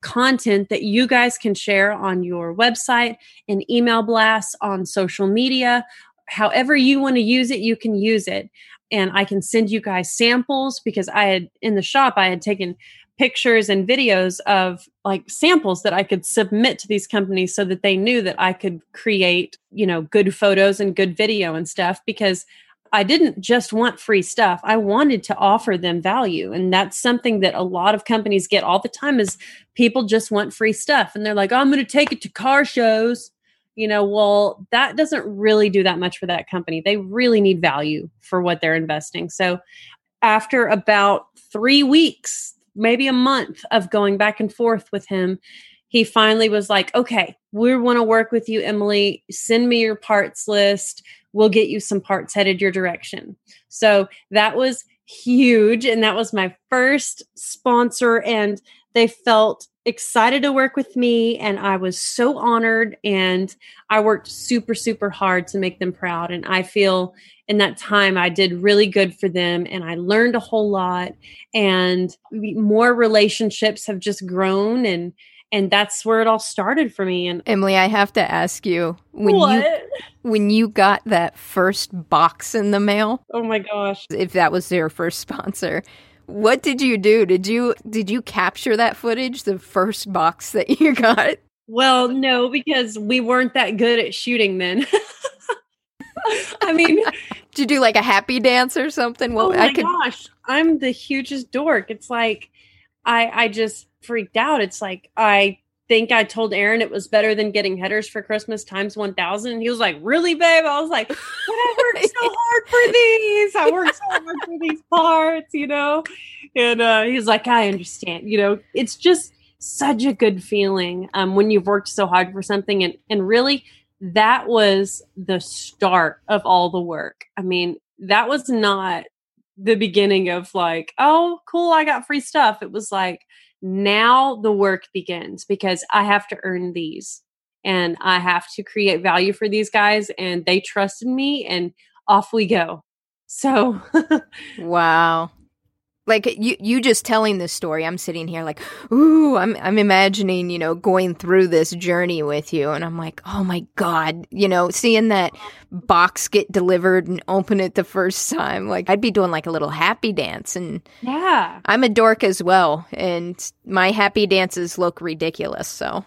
content that you guys can share on your website, in email blasts, on social media. However, you want to use it, you can use it. And I can send you guys samples because I had in the shop, I had taken pictures and videos of like samples that I could submit to these companies so that they knew that I could create, you know, good photos and good video and stuff because I didn't just want free stuff. I wanted to offer them value. And that's something that a lot of companies get all the time is people just want free stuff. And they're like, oh, I'm going to take it to car shows. You know, well, that doesn't really do that much for that company. They really need value for what they're investing. So after about three weeks, maybe a month of going back and forth with him, he finally was like, okay, we want to work with you, Emily. Send me your parts list. We'll get you some parts headed your direction. So that was huge. And that was my first sponsor. And they felt excited to work with me. And I was so honored. And I worked super, super hard to make them proud. And I feel in that time I did really good for them. And I learned a whole lot. And more relationships have just grown. And and that's where it all started for me and Emily I have to ask you when what? you when you got that first box in the mail oh my gosh if that was their first sponsor what did you do did you did you capture that footage the first box that <laughs> you got well no because we weren't that good at shooting then <laughs> I mean, <laughs> did you do like a happy dance or something? Well, oh my I could... gosh, I'm the hugest dork. It's like I I just freaked out. It's like I think I told Aaron it was better than getting headers for Christmas times 1000. And he was like, Really, babe? I was like, But I worked so <laughs> hard for these. I worked so hard for these parts, you know? And uh, he's like, I understand. You know, it's just such a good feeling um, when you've worked so hard for something. And, and really, that was the start of all the work. I mean, that was not the beginning of like, oh, cool, I got free stuff. It was like, now the work begins because I have to earn these and I have to create value for these guys and they trusted me and off we go. So, <laughs> wow like you you just telling this story i'm sitting here like ooh i'm i'm imagining you know going through this journey with you. And i'm like oh my god you know seeing that box get delivered and open it the first time like i'd be doing like a little happy dance. And yeah. I'm a dork as well and my happy dances look ridiculous so.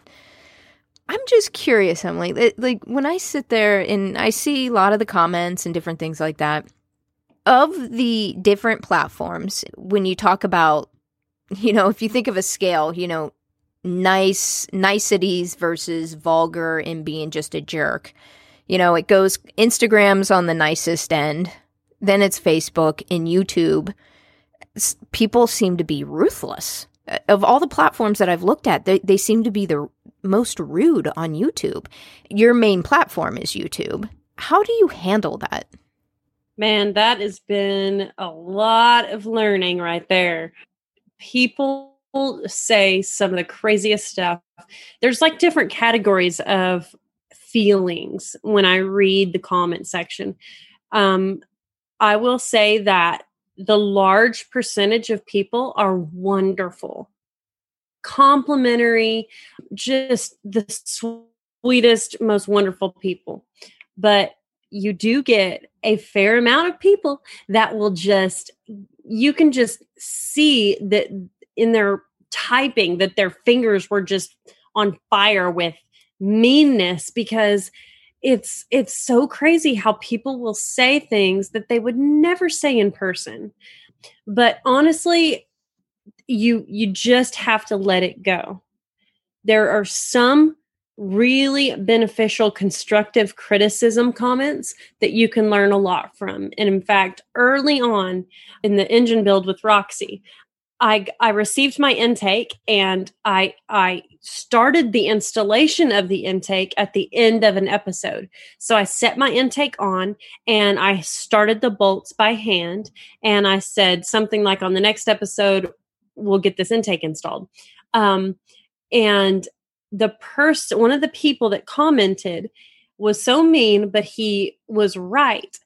I'm just curious, Emily. Like when I sit there and I see a lot of the comments and different things like that, of the different platforms, when you talk about, you know, if you think of a scale, you know, nice niceties versus vulgar and being just a jerk. You know, it goes Instagram's on the nicest end, then it's Facebook and YouTube. People seem to be ruthless. Uh, of all the platforms that I've looked at, they, they seem to be the most rude on YouTube. Your main platform is YouTube. How do you handle that? Man, that has been a lot of learning right there. People say some of the craziest stuff. There's like different categories of feelings when I read the comment section. Um, I will say that the large percentage of people are wonderful, complimentary, just the sweetest, most wonderful people. But you do get a fair amount of people that will just you can just see that in their typing that their fingers were just on fire with meanness because it's it's so crazy how people will say things that they would never say in person. But honestly you you just have to let it go. There are some really beneficial constructive criticism comments that you can learn a lot from. And in fact, early on in the engine build with Roxy, I I received my intake and I I started the installation of the intake at the end of an episode. So I set my intake on and I started the bolts by hand and I said something like on the next episode we'll get this intake installed. Um, and the person one of the people that commented was so mean but he was right.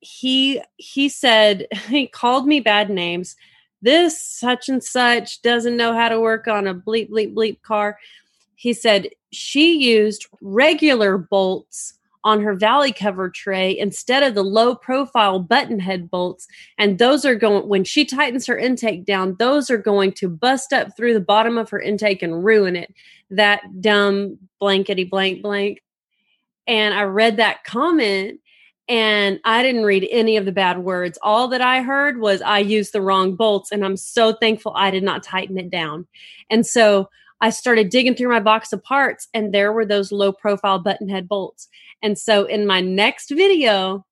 He he said <laughs> he called me bad names this such and such doesn't know how to work on a bleep, bleep, bleep car. He said she used regular bolts on her valley cover tray instead of the low profile button head bolts. And those are going, when she tightens her intake down, those are going to bust up through the bottom of her intake and ruin it. That dumb blankety blank blank. And I read that comment and I didn't read any of the bad words. All that I heard was I used the wrong bolts, and I'm so thankful I did not tighten it down. And so I started digging through my box of parts, and there were those low profile button head bolts. And so in my next video,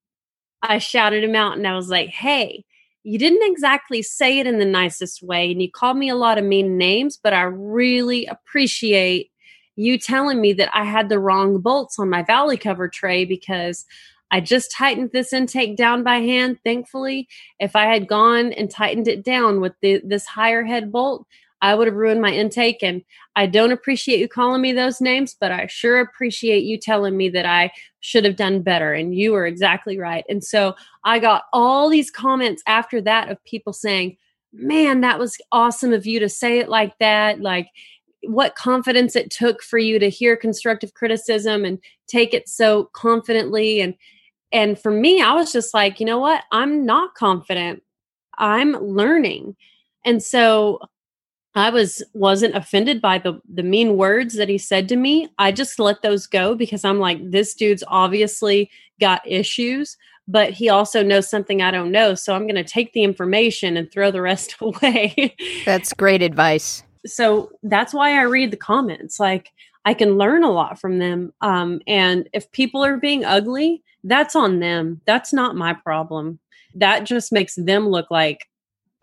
I shouted him out and I was like, hey, you didn't exactly say it in the nicest way, and you called me a lot of mean names, but I really appreciate you telling me that I had the wrong bolts on my valley cover tray because I just tightened this intake down by hand. Thankfully, if I had gone and tightened it down with the, this higher head bolt, I would have ruined my intake. And I don't appreciate you calling me those names, but I sure appreciate you telling me that I should have done better. And you were exactly right. And so I got all these comments after that of people saying, man, that was awesome of you to say it like that. Like, what confidence it took for you to hear constructive criticism and take it so confidently and and for me, I was just like, you know what? I'm not confident. I'm learning. And so I was wasn't offended by the the mean words that he said to me. I just let those go because I'm like this dude's obviously got issues, but he also knows something I don't know, so I'm going to take the information and throw the rest <laughs> away. That's great advice. So that's why I read the comments. Like I can learn a lot from them. Um, and if people are being ugly, that's on them. That's not my problem. That just makes them look like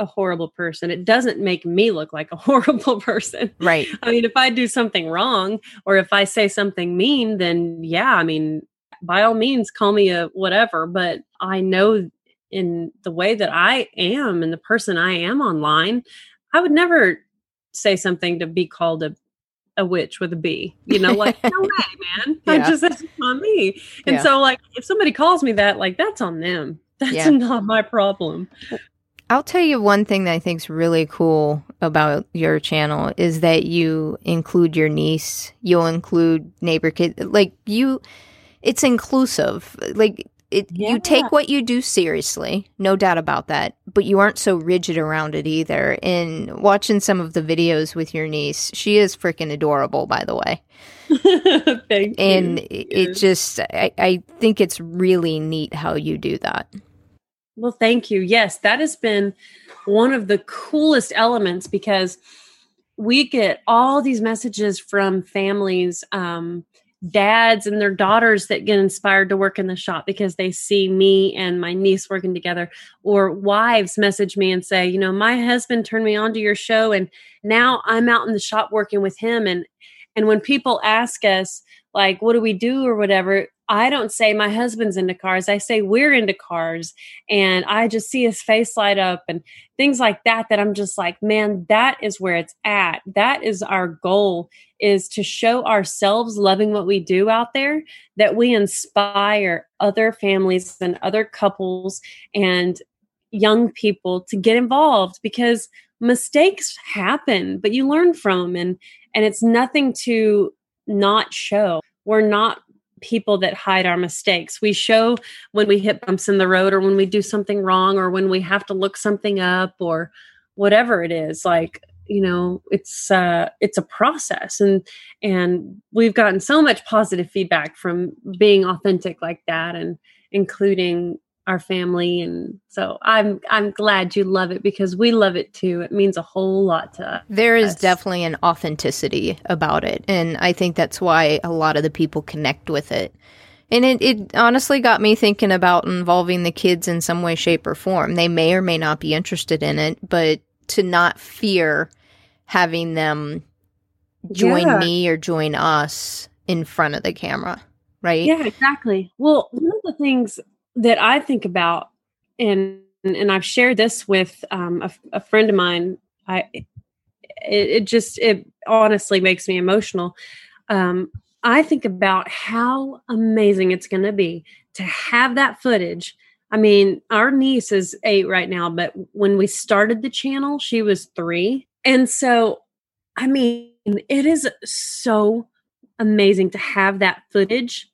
a horrible person. It doesn't make me look like a <laughs> horrible person. Right. I mean, if I do something wrong or if I say something mean, then yeah, I mean, by all means, call me a whatever. But I know in the way that I am and the person I am online, I would never say something to be called a a witch with a B. You know, like no <laughs> way, man. <laughs> Yeah. I'm just that's on me. And yeah. so, like, if somebody calls me that, like, that's on them. That's yeah. not my problem. I'll tell you one thing that I think is really cool about your channel is that you include your niece. You'll include neighbor kid. Like you, it's inclusive. Like it, yeah. you take what you do seriously, no doubt about that, but you aren't so rigid around it either. In watching some of the videos with your niece, she is freaking adorable, by the way. <laughs> Thank and you. it, it just, I, I think it's really neat how you do that. Well, thank you. Yes, that has been one of the coolest elements because we get all these messages from families um, dads and their daughters that get inspired to work in the shop because they see me and my niece working together or wives message me and say you know my husband turned me on to your show and now i'm out in the shop working with him and and when people ask us like what do we do or whatever I don't say my husband's into cars. I say we're into cars. And I just see his face light up and things like that, that I'm just like, man, that is where it's at. That is our goal is to show ourselves loving what we do out there, that we inspire other families and other couples and young people to get involved because mistakes happen, but you learn from and and it's nothing to not show. We're not people that hide our mistakes. We show when we hit bumps in the road or when we do something wrong or when we have to look something up or whatever it is. Like, you know, it's uh it's a process and and we've gotten so much positive feedback from being authentic like that and including our family and so i'm i'm glad you love it because we love it too. It means a whole lot to us there is definitely an authenticity about it and i think that's why a lot of the people connect with it. And it, it honestly got me thinking about involving the kids in some way shape or form. They may or may not be interested in it but to not fear having them join yeah. me or join us in front of the camera right? Yeah exactly. Well one of the things that I think about, and and I've shared this with um, a, a, friend of mine. I it, it, just it honestly makes me emotional. Um, I think about how amazing it's going to be to have that footage. I mean, our niece is eight right now, but when we started the channel, she was three. And so, I mean, it is so amazing to have that footage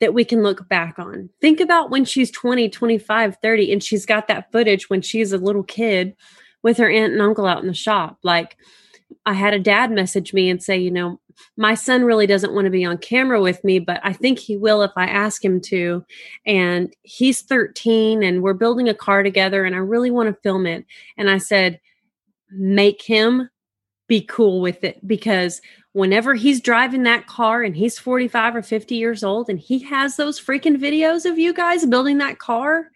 that we can look back on. Think about when she's 20, 25, 30, and she's got that footage when she's a little kid with her aunt and uncle out in the shop. Like, I had a dad message me and say, you know, my son really doesn't want to be on camera with me, but I think he will if I ask him to. And he's 13 and we're building a car together and I really want to film it. And I said, make him be cool with it because whenever he's driving that car and he's 45 or 50 years old and he has those freaking videos of you guys building that car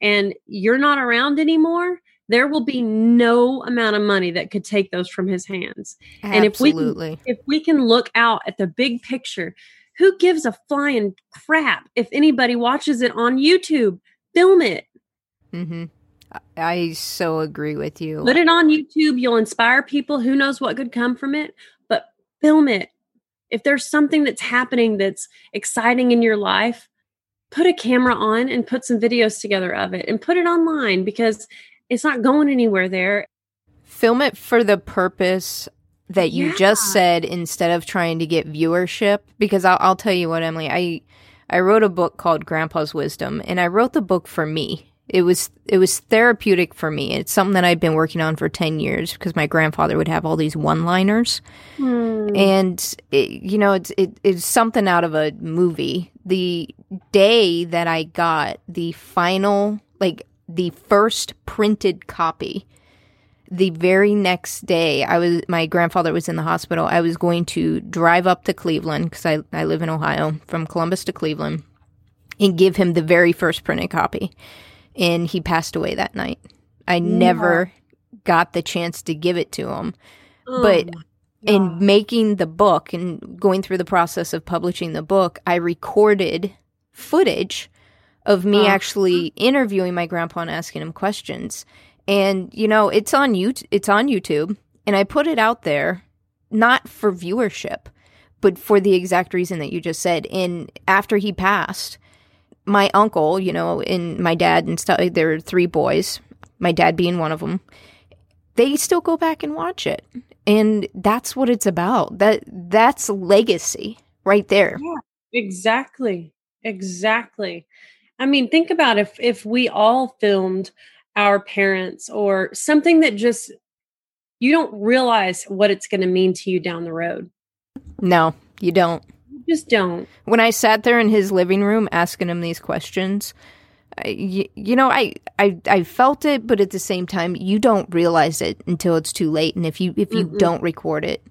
and you're not around anymore, there will be no amount of money that could take those from his hands. Absolutely. And if we can, if we can look out at the big picture, who gives a flying crap if anybody watches it on YouTube? Film it. Mm-hmm. I so agree with you. Put it on YouTube. You'll inspire people. Who knows what could come from it? Film it. If there's something that's happening that's exciting in your life, put a camera on and put some videos together of it and put it online because it's not going anywhere there. Film it for the purpose that you yeah. just said instead of trying to get viewership because I'll, I'll tell you what Emily I I wrote a book called Grandpa's Wisdom and I wrote the book for me it was it was therapeutic for me. It's something that I've been working on for 10 years because my grandfather would have all these one-liners. Mm. And it, you know, it's it, it's something out of a movie. The day that I got the final like the first printed copy the very next day i was my grandfather was in the hospital i was going to drive up to cleveland because I, I live in ohio from columbus to cleveland and give him the very first printed copy and he passed away that night. I yeah. never got the chance to give it to him. Oh, but in making the book and going through the process of publishing the book, I recorded footage of me uh, actually interviewing my grandpa and asking him questions. And you know, it's on YouTube, it's on YouTube, and I put it out there not for viewership, but for the exact reason that you just said. And after he passed, my uncle, you know, and my dad and stuff, there are three boys, my dad being one of them, they still go back and watch it. And that's what it's about. That that's legacy right there. Yeah, exactly. Exactly. I mean, think about if if we all filmed our parents or something that just you don't realize what it's going to mean to you down the road. No, you don't just don't. When I sat there in his living room asking him these questions, I, you, you know, I, I I felt it, but at the same time, you don't realize it until it's too late. And if you if you mm don't record it,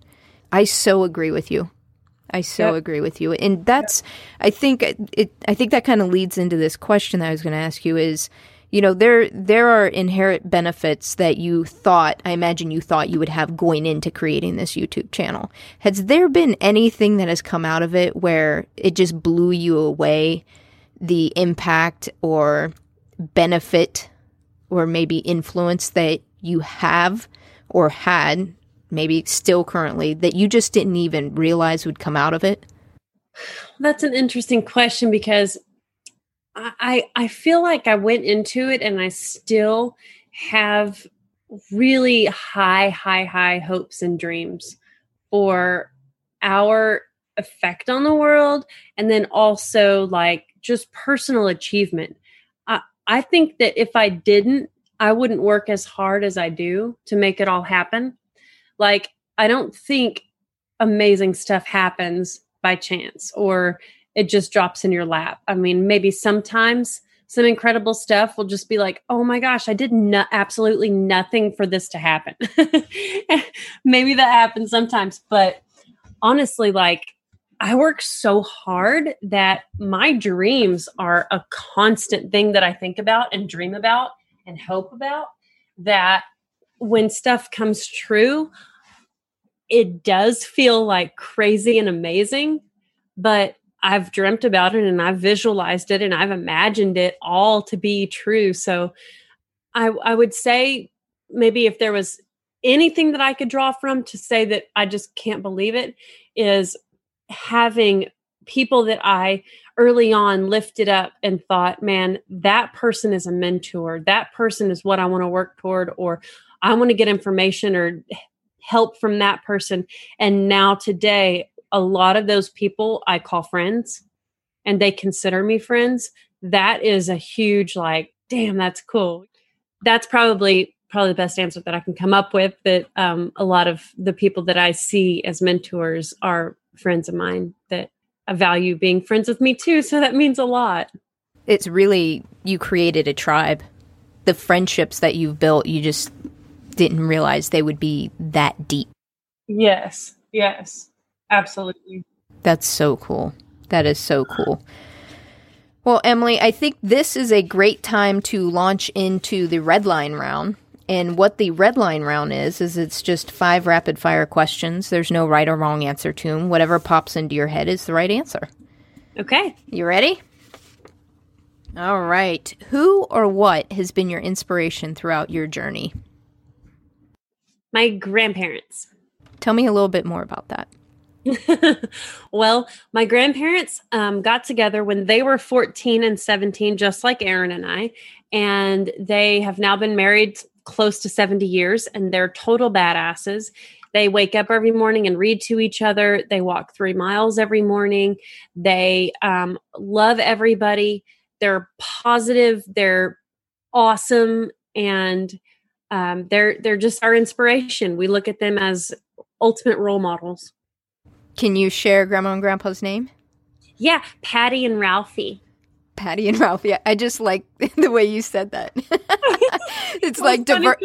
I so agree with you. I so yep. agree with you. And that's yep. I think it I think that kind of leads into this question that I was going to ask you is you know there there are inherent benefits that you thought i imagine you thought you would have going into creating this youtube channel. Has there been anything that has come out of it where it just blew you away the impact or benefit or maybe influence that you have or had maybe still currently that you just didn't even realize would come out of it? That's an interesting question because I I feel like I went into it and I still have really high high high hopes and dreams for our effect on the world and then also like just personal achievement. I I think that if I didn't I wouldn't work as hard as I do to make it all happen. Like I don't think amazing stuff happens by chance or it just drops in your lap. I mean, maybe sometimes, some incredible stuff will just be like, oh my gosh, I did no- absolutely nothing for this to happen. <laughs> Maybe that happens sometimes, but honestly, like I work so hard that my dreams are a constant thing that I think about and dream about and hope about. That when stuff comes true, it does feel like crazy and amazing, but I've dreamt about it and I've visualized it and I've imagined it all to be true. So I, I would say maybe if there was anything that I could draw from to say that I just can't believe it is having people that I early on lifted up and thought, man, that person is a mentor. That person is what I want to work toward, or I want to get information or help from that person. And now today, a lot of those people I call friends and they consider me friends. That is a huge, like, damn, that's cool. That's probably probably the best answer that I can come up with. That um, a lot of the people that I see as mentors are friends of mine that value being friends with me too. So that means a lot. It's really, you created a tribe. The friendships that you've built, you just didn't realize they would be that deep. Yes, yes, absolutely. That's so cool. That is so cool. Well, Emily, I think this is a great time to launch into the red line round. And what the red line round is, is it's just five rapid fire questions. There's no right or wrong answer to them. Whatever pops into your head is the right answer. Okay. You ready? All right. Who or what has been your inspiration throughout your journey? My grandparents. Tell me a little bit more about that. <laughs> well, my grandparents um, got together when they were 14 and 17, just like Aaron and I. And they have now been married close to 70 years and they're total badasses. They wake up every morning and read to each other. They walk three miles every morning. They um, love everybody. They're positive. They're awesome, and um, they're they're just our inspiration. We look at them as ultimate role models. Can you share Grandma and Grandpa's name? Yeah, Patty and Ralphie. Patty and Ralphie. I just like <laughs> the way you said that. <laughs> it's like diver-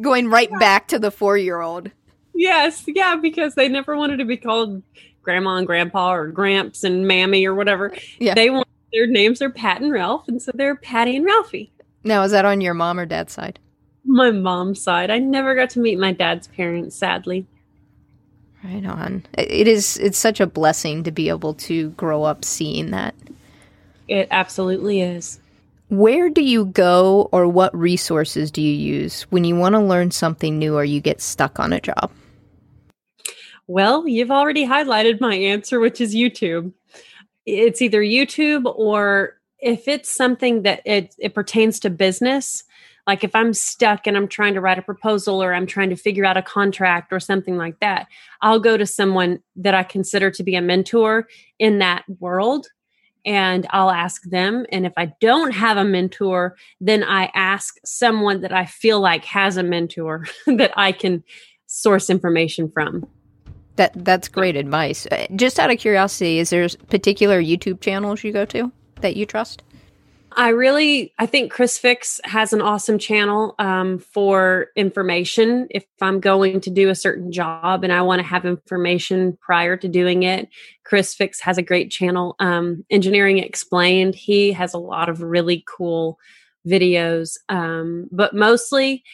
going right back to the four year old. Yes, yeah, because they never wanted to be called grandma and grandpa or gramps and mammy or whatever. Yeah. They want their names are Pat and Ralph, and so they're Patty and Ralphie. Now, is that on your mom or dad's side? My mom's side. I never got to meet my dad's parents, sadly. Right on. It is it's such a blessing to be able to grow up seeing that. It absolutely is. Where do you go or what resources do you use when you want to learn something new or you get stuck on a job? Well, you've already highlighted my answer, which is YouTube. It's either YouTube or if it's something that it, it pertains to business, like if I'm stuck and I'm trying to write a proposal or I'm trying to figure out a contract or something like that, I'll go to someone that I consider to be a mentor in that world and I'll ask them. And if I don't have a mentor, then I ask someone that I feel like has a mentor <laughs> that I can source information from. That that's great advice. Uh, just out of curiosity, is there particular YouTube channels you go to that you trust? I really, I think Chris Fix has an awesome channel um, for information. If I'm going to do a certain job and I want to have information prior to doing it, Chris Fix has a great channel. Um, Engineering Explained, he has a lot of really cool videos. Um, but mostly,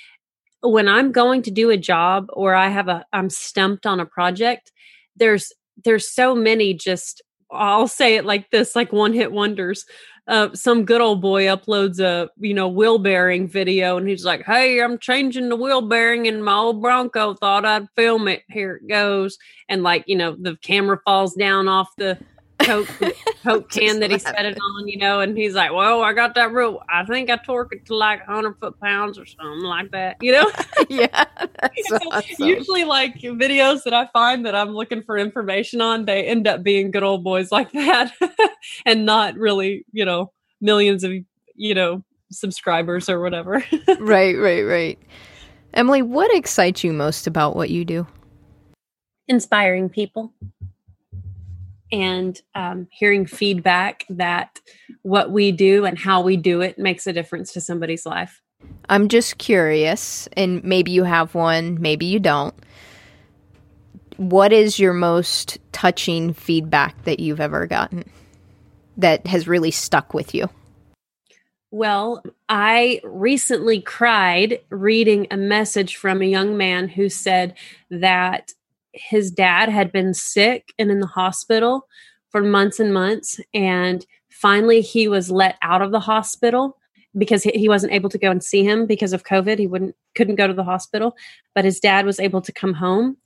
when I'm going to do a job or I have a, I'm stumped on a project. There's there's so many just I'll say it like this, like one hit wonders uh, some good old boy uploads a you know wheel bearing video and he's like hey i'm changing the wheel bearing in my old bronco thought i'd film it. Here it goes. And like you know the camera falls down off the coke coke <laughs> can that he set it on, you know, and he's like, "Well, I got that real. I think I torque it to like 100 foot pounds or something like that," you know. <laughs> yeah, that's <laughs> awesome. usually like videos that I find that I'm looking for information on, they end up being good old boys like that, and not really, you know, millions of you know subscribers or whatever. right, right, right. Emily, what excites you most about what you do? Inspiring people and um, hearing feedback that what we do and how we do it makes a difference to somebody's life. I'm just curious, and maybe you have one, maybe you don't. What is your most touching feedback that you've ever gotten that has really stuck with you? Well, I recently cried reading a message from a young man who said that his dad had been sick and in the hospital for months and months. And finally, he was let out of the hospital because he wasn't able to go and see him because of COVID. He wouldn't couldn't go to the hospital, but his dad was able to come home.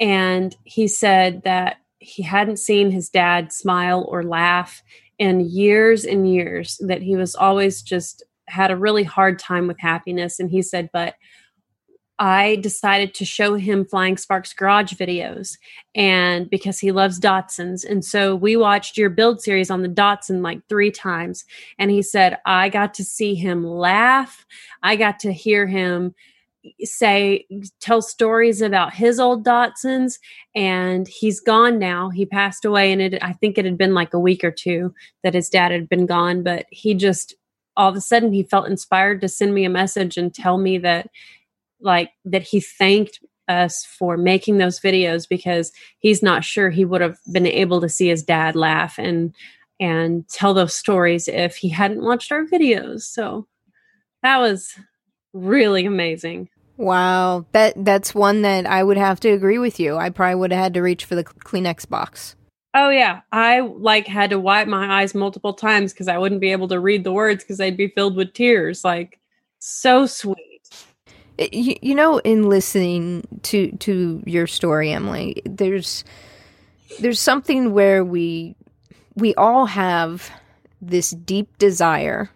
And he said that he hadn't seen his dad smile or laugh in years and years that he was always just had a really hard time with happiness and he said but I decided to show him Flying Sparks garage videos and because he loves Datsuns. And so we watched your build series on the Datsun like three times. And he said, I got to see him laugh. I got to hear him say tell stories about his old Datsuns and he's gone now. He passed away and it I think it had been like a week or two that his dad had been gone, but he just all of a sudden he felt inspired to send me a message and tell me that like that he thanked us for making those videos because he's not sure he would have been able to see his dad laugh and and tell those stories if he hadn't watched our videos. So that was really amazing. Wow, that that's one that I would have to agree with you. I probably would have had to reach for the Kleenex box. Oh yeah, I like had to wipe my eyes multiple times because I wouldn't be able to read the words because they'd be filled with tears. Like so sweet. You, you know, in listening to to your story, Emily, there's there's something where we we all have this deep desire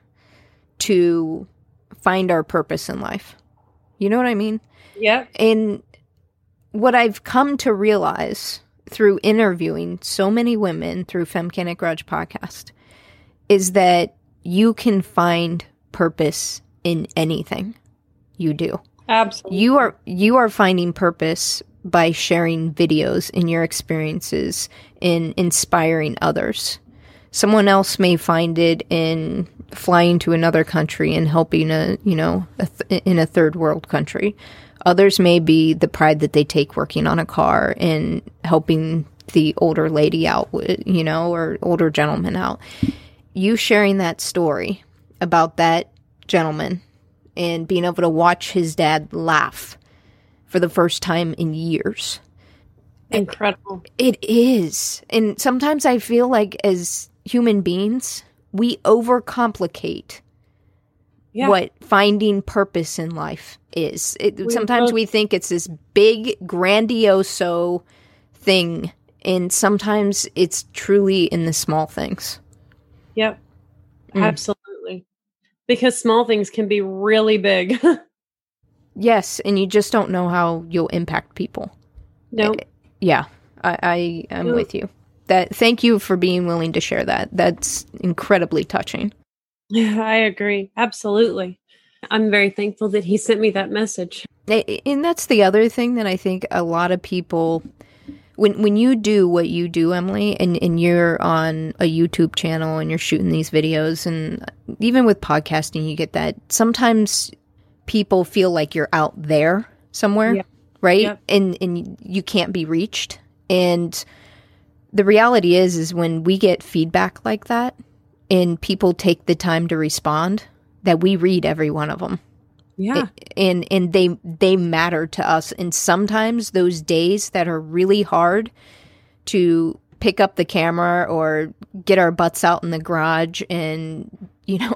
to find our purpose in life you know what I mean? Yeah. And what I've come to realize through interviewing so many women through Femcanic Garage podcast is that you can find purpose in anything you do. Absolutely. You are you are finding purpose by sharing videos in your experiences in inspiring others. Someone else may find it in flying to another country and helping a you know a th- in a third world country. Others may be the pride that they take working on a car and helping the older lady out, you know, or older gentleman out. You sharing that story about that gentleman and being able to watch his dad laugh for the first time in years. Incredible. It is. And sometimes I feel like as human beings, we overcomplicate yeah. what finding purpose in life is. It, we sometimes both- we think it's this big, grandiose thing, and sometimes it's truly in the small things. Yep, mm. absolutely. Because small things can be really big. <laughs> yes, and you just don't know how you'll impact people. No. Nope. Yeah, I, I am nope. with you that thank you for being willing to share that. That's incredibly touching. Yeah, <laughs> I agree. Absolutely. I'm very thankful that he sent me that message. Eh, eh, and that's the other thing that I think a lot of people when when you do what you do, Emily, and, and you're on a YouTube channel and you're shooting these videos and even with podcasting you get that sometimes people feel like you're out there somewhere, yeah. right? Yep. And and you can't be reached. And the reality is is when we get feedback like that and people take the time to respond that we read every one of them yeah. And and they they matter to us. And sometimes those days that are really hard to pick up the camera or get our butts out in the garage and you know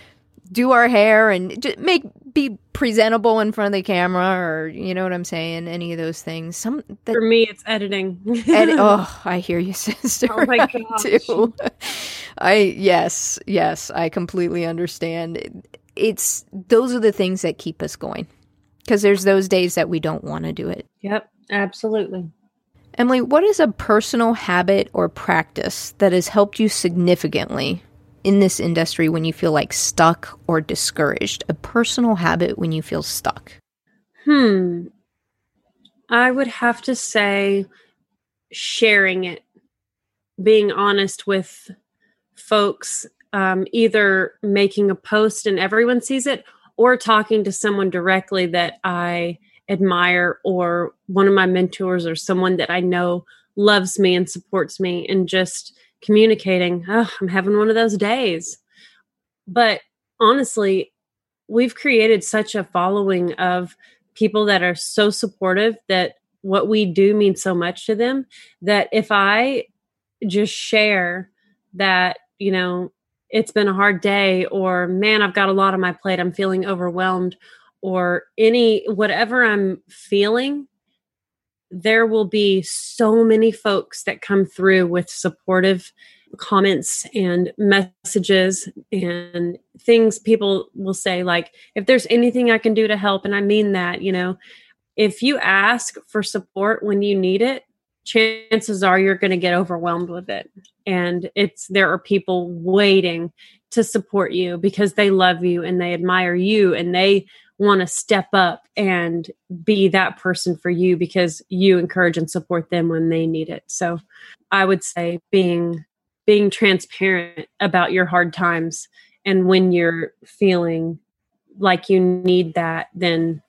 <laughs> do our hair and just make be presentable in front of the camera or you know what I'm saying? Any of those things. Some that, for me it's editing. Ed- <laughs> oh I hear you <laughs> sister. Oh my God. too I yes yes I completely understand it's those are the things that keep us going because there's those days that we don't want to do it yep absolutely Emily what is a personal habit or practice that has helped you significantly in this industry when you feel like stuck or discouraged? A personal habit when you feel stuck? Hmm. I would have to say sharing it. being honest with folks, um, either making a post and everyone sees it, or talking to someone directly that I admire, or one of my mentors, or someone that I know loves me and supports me, and just communicating, oh, I'm having one of those days. But honestly, we've created such a following of people that are so supportive that what we do means so much to them that if I just share that, you know, it's been a hard day or man, I've got a lot on my plate, I'm feeling overwhelmed or any whatever I'm feeling, there will be so many folks that come through with supportive comments and messages and things people will say like if there's anything i can do to help and i mean that you know. If you ask for support when you need it chances are you're going to get overwhelmed with it. And it's there are people waiting to support you because they love you and they admire you and they want to step up and be that person for you because you encourage and support them when they need it. So i would say being being transparent about your hard times and when you're feeling like you need that then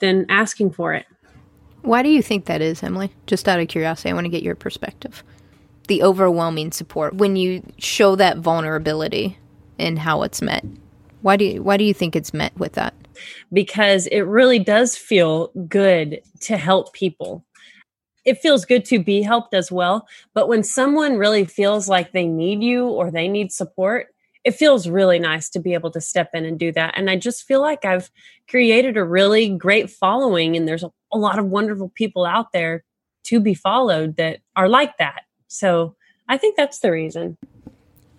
then asking for it why do you think that is emily just out of curiosity i want to get your perspective the overwhelming support when you show that vulnerability and how it's met why do you why do you think it's met with that because it really does feel good to help people it feels good to be helped as well. But when someone really feels like they need you or they need support, it feels really nice to be able to step in and do that. And I just feel like I've created a really great following, and there's a, a lot of wonderful people out there to be followed that are like that. So I think that's the reason.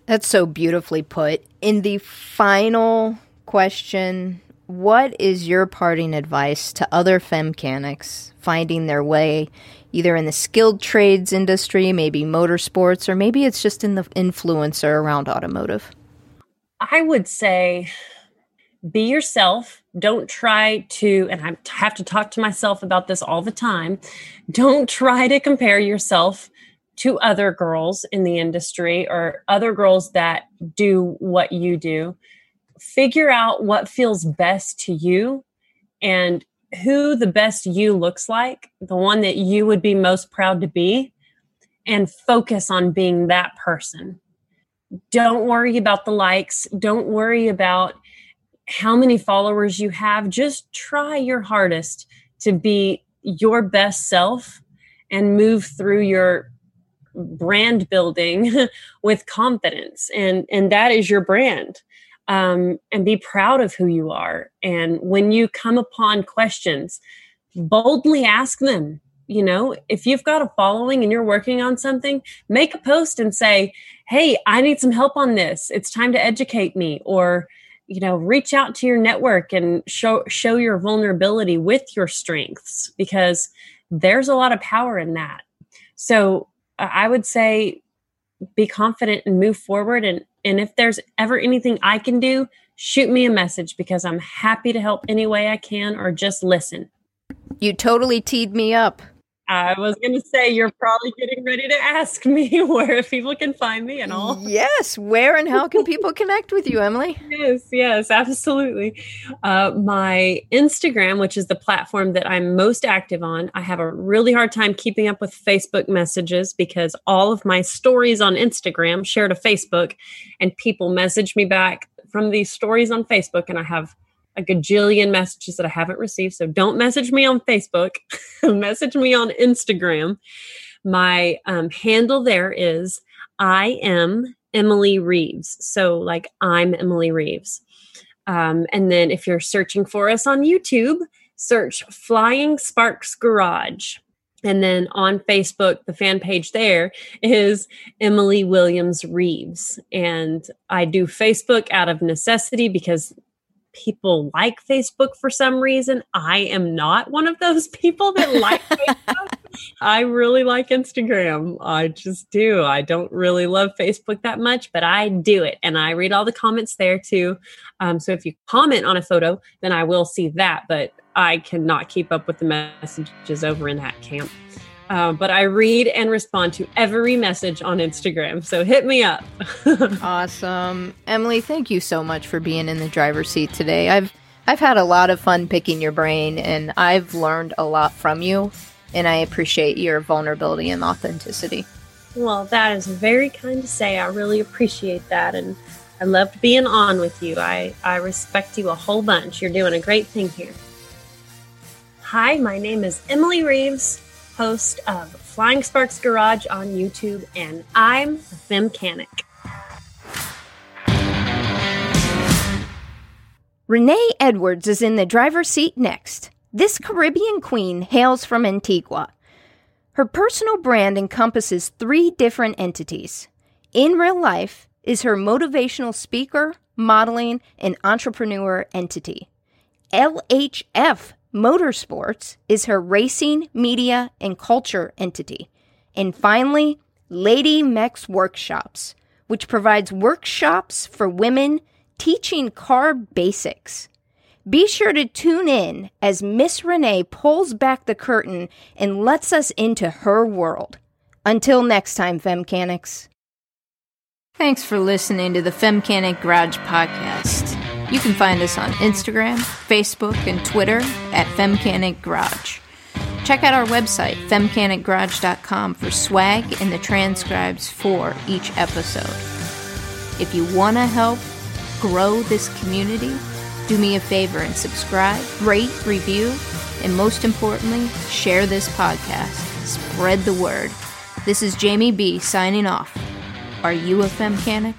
That's so beautifully put. In the final question, what is your parting advice to other femcanics finding their way either in the skilled trades industry, maybe motorsports, or maybe it's just in the influencer around automotive? I would say be yourself. Don't try to, and I have to talk to myself about this all the time. Don't try to compare yourself to other girls in the industry or other girls that do what you do. Figure out what feels best to you and who the best you looks like, the one that you would be most proud to be, and focus on being that person. Don't worry about the likes. Don't worry about how many followers you have. Just try your hardest to be your best self and move through your brand building <laughs> with confidence and and that is your brand um, and be proud of who you are. And when you come upon questions, boldly ask them. You know, if you've got a following and you're working on something, make a post and say, Hey, I need some help on this. It's time to educate me. Or, you know, reach out to your network and show show your vulnerability with your strengths because there's a lot of power in that. So I would say be confident and move forward and and if there's ever anything I can do, shoot me a message because I'm happy to help any way I can or just listen. You totally teed me up. I was going to say you're probably getting ready to ask me <laughs> where people can find me and all. Yes, where and how can people connect with you, Emily? Yes, yes, absolutely. Uh, my Instagram, which is the platform that I'm most active on, I have a really hard time keeping up with Facebook messages because all of my stories on Instagram share to Facebook, and people message me back from these stories on Facebook, and I have a gajillion messages that I haven't received. So don't message me on Facebook, <laughs> message me on Instagram. My um, handle there is I am Emily Reeves. So, like, I'm Emily Reeves. Um, and then if you're searching for us on YouTube, search Flying Sparks Garage. And then on Facebook, the fan page there is Emily Williams Reeves. And I do Facebook out of necessity because people like Facebook for some reason. I am not one of those <laughs> people that like Facebook. I really like Instagram. I just do. I don't really love Facebook that much, but I do it. And I read all the comments there too. Um, so if you comment on a photo, then I will see that, but I cannot keep up with the messages over in that camp. Uh, but I read and respond to every message on Instagram. So hit me up. <laughs> awesome, Emily. Thank you so much for being in the driver's seat today. I've I've had a lot of fun picking your brain, and I've learned a lot from you. And I appreciate your vulnerability and authenticity. Well, that is very kind to say. I really appreciate that, and I loved being on with you. I I respect you a whole bunch. You're doing a great thing here. Hi, my name is Emily Reeves, host of Flying Sparks Garage on YouTube, and I'm a Femcanic. Renee Edwards is in the driver's seat next. This Caribbean queen hails from Antigua. Her personal brand encompasses three different entities. In real life is her motivational speaker, modeling, and entrepreneur entity. LHF Motorsports is her racing, media, and culture entity. And finally, Lady Mex Workshops, which provides workshops for women teaching car basics. Be sure to tune in as Miss Renee pulls back the curtain and lets us into her world. Until next time, Femcanics. Thanks for listening to the Femcanic Garage Podcast. You can find us on Instagram, Facebook, and Twitter at Femcanic Garage. Check out our website, femcanicgarage.com, for swag and the transcribes for each episode. If you want to help grow this community, do me a favor and subscribe, rate, review, and most importantly, share this podcast. Spread the word. This is Jamie B signing off. Are you a femcanic?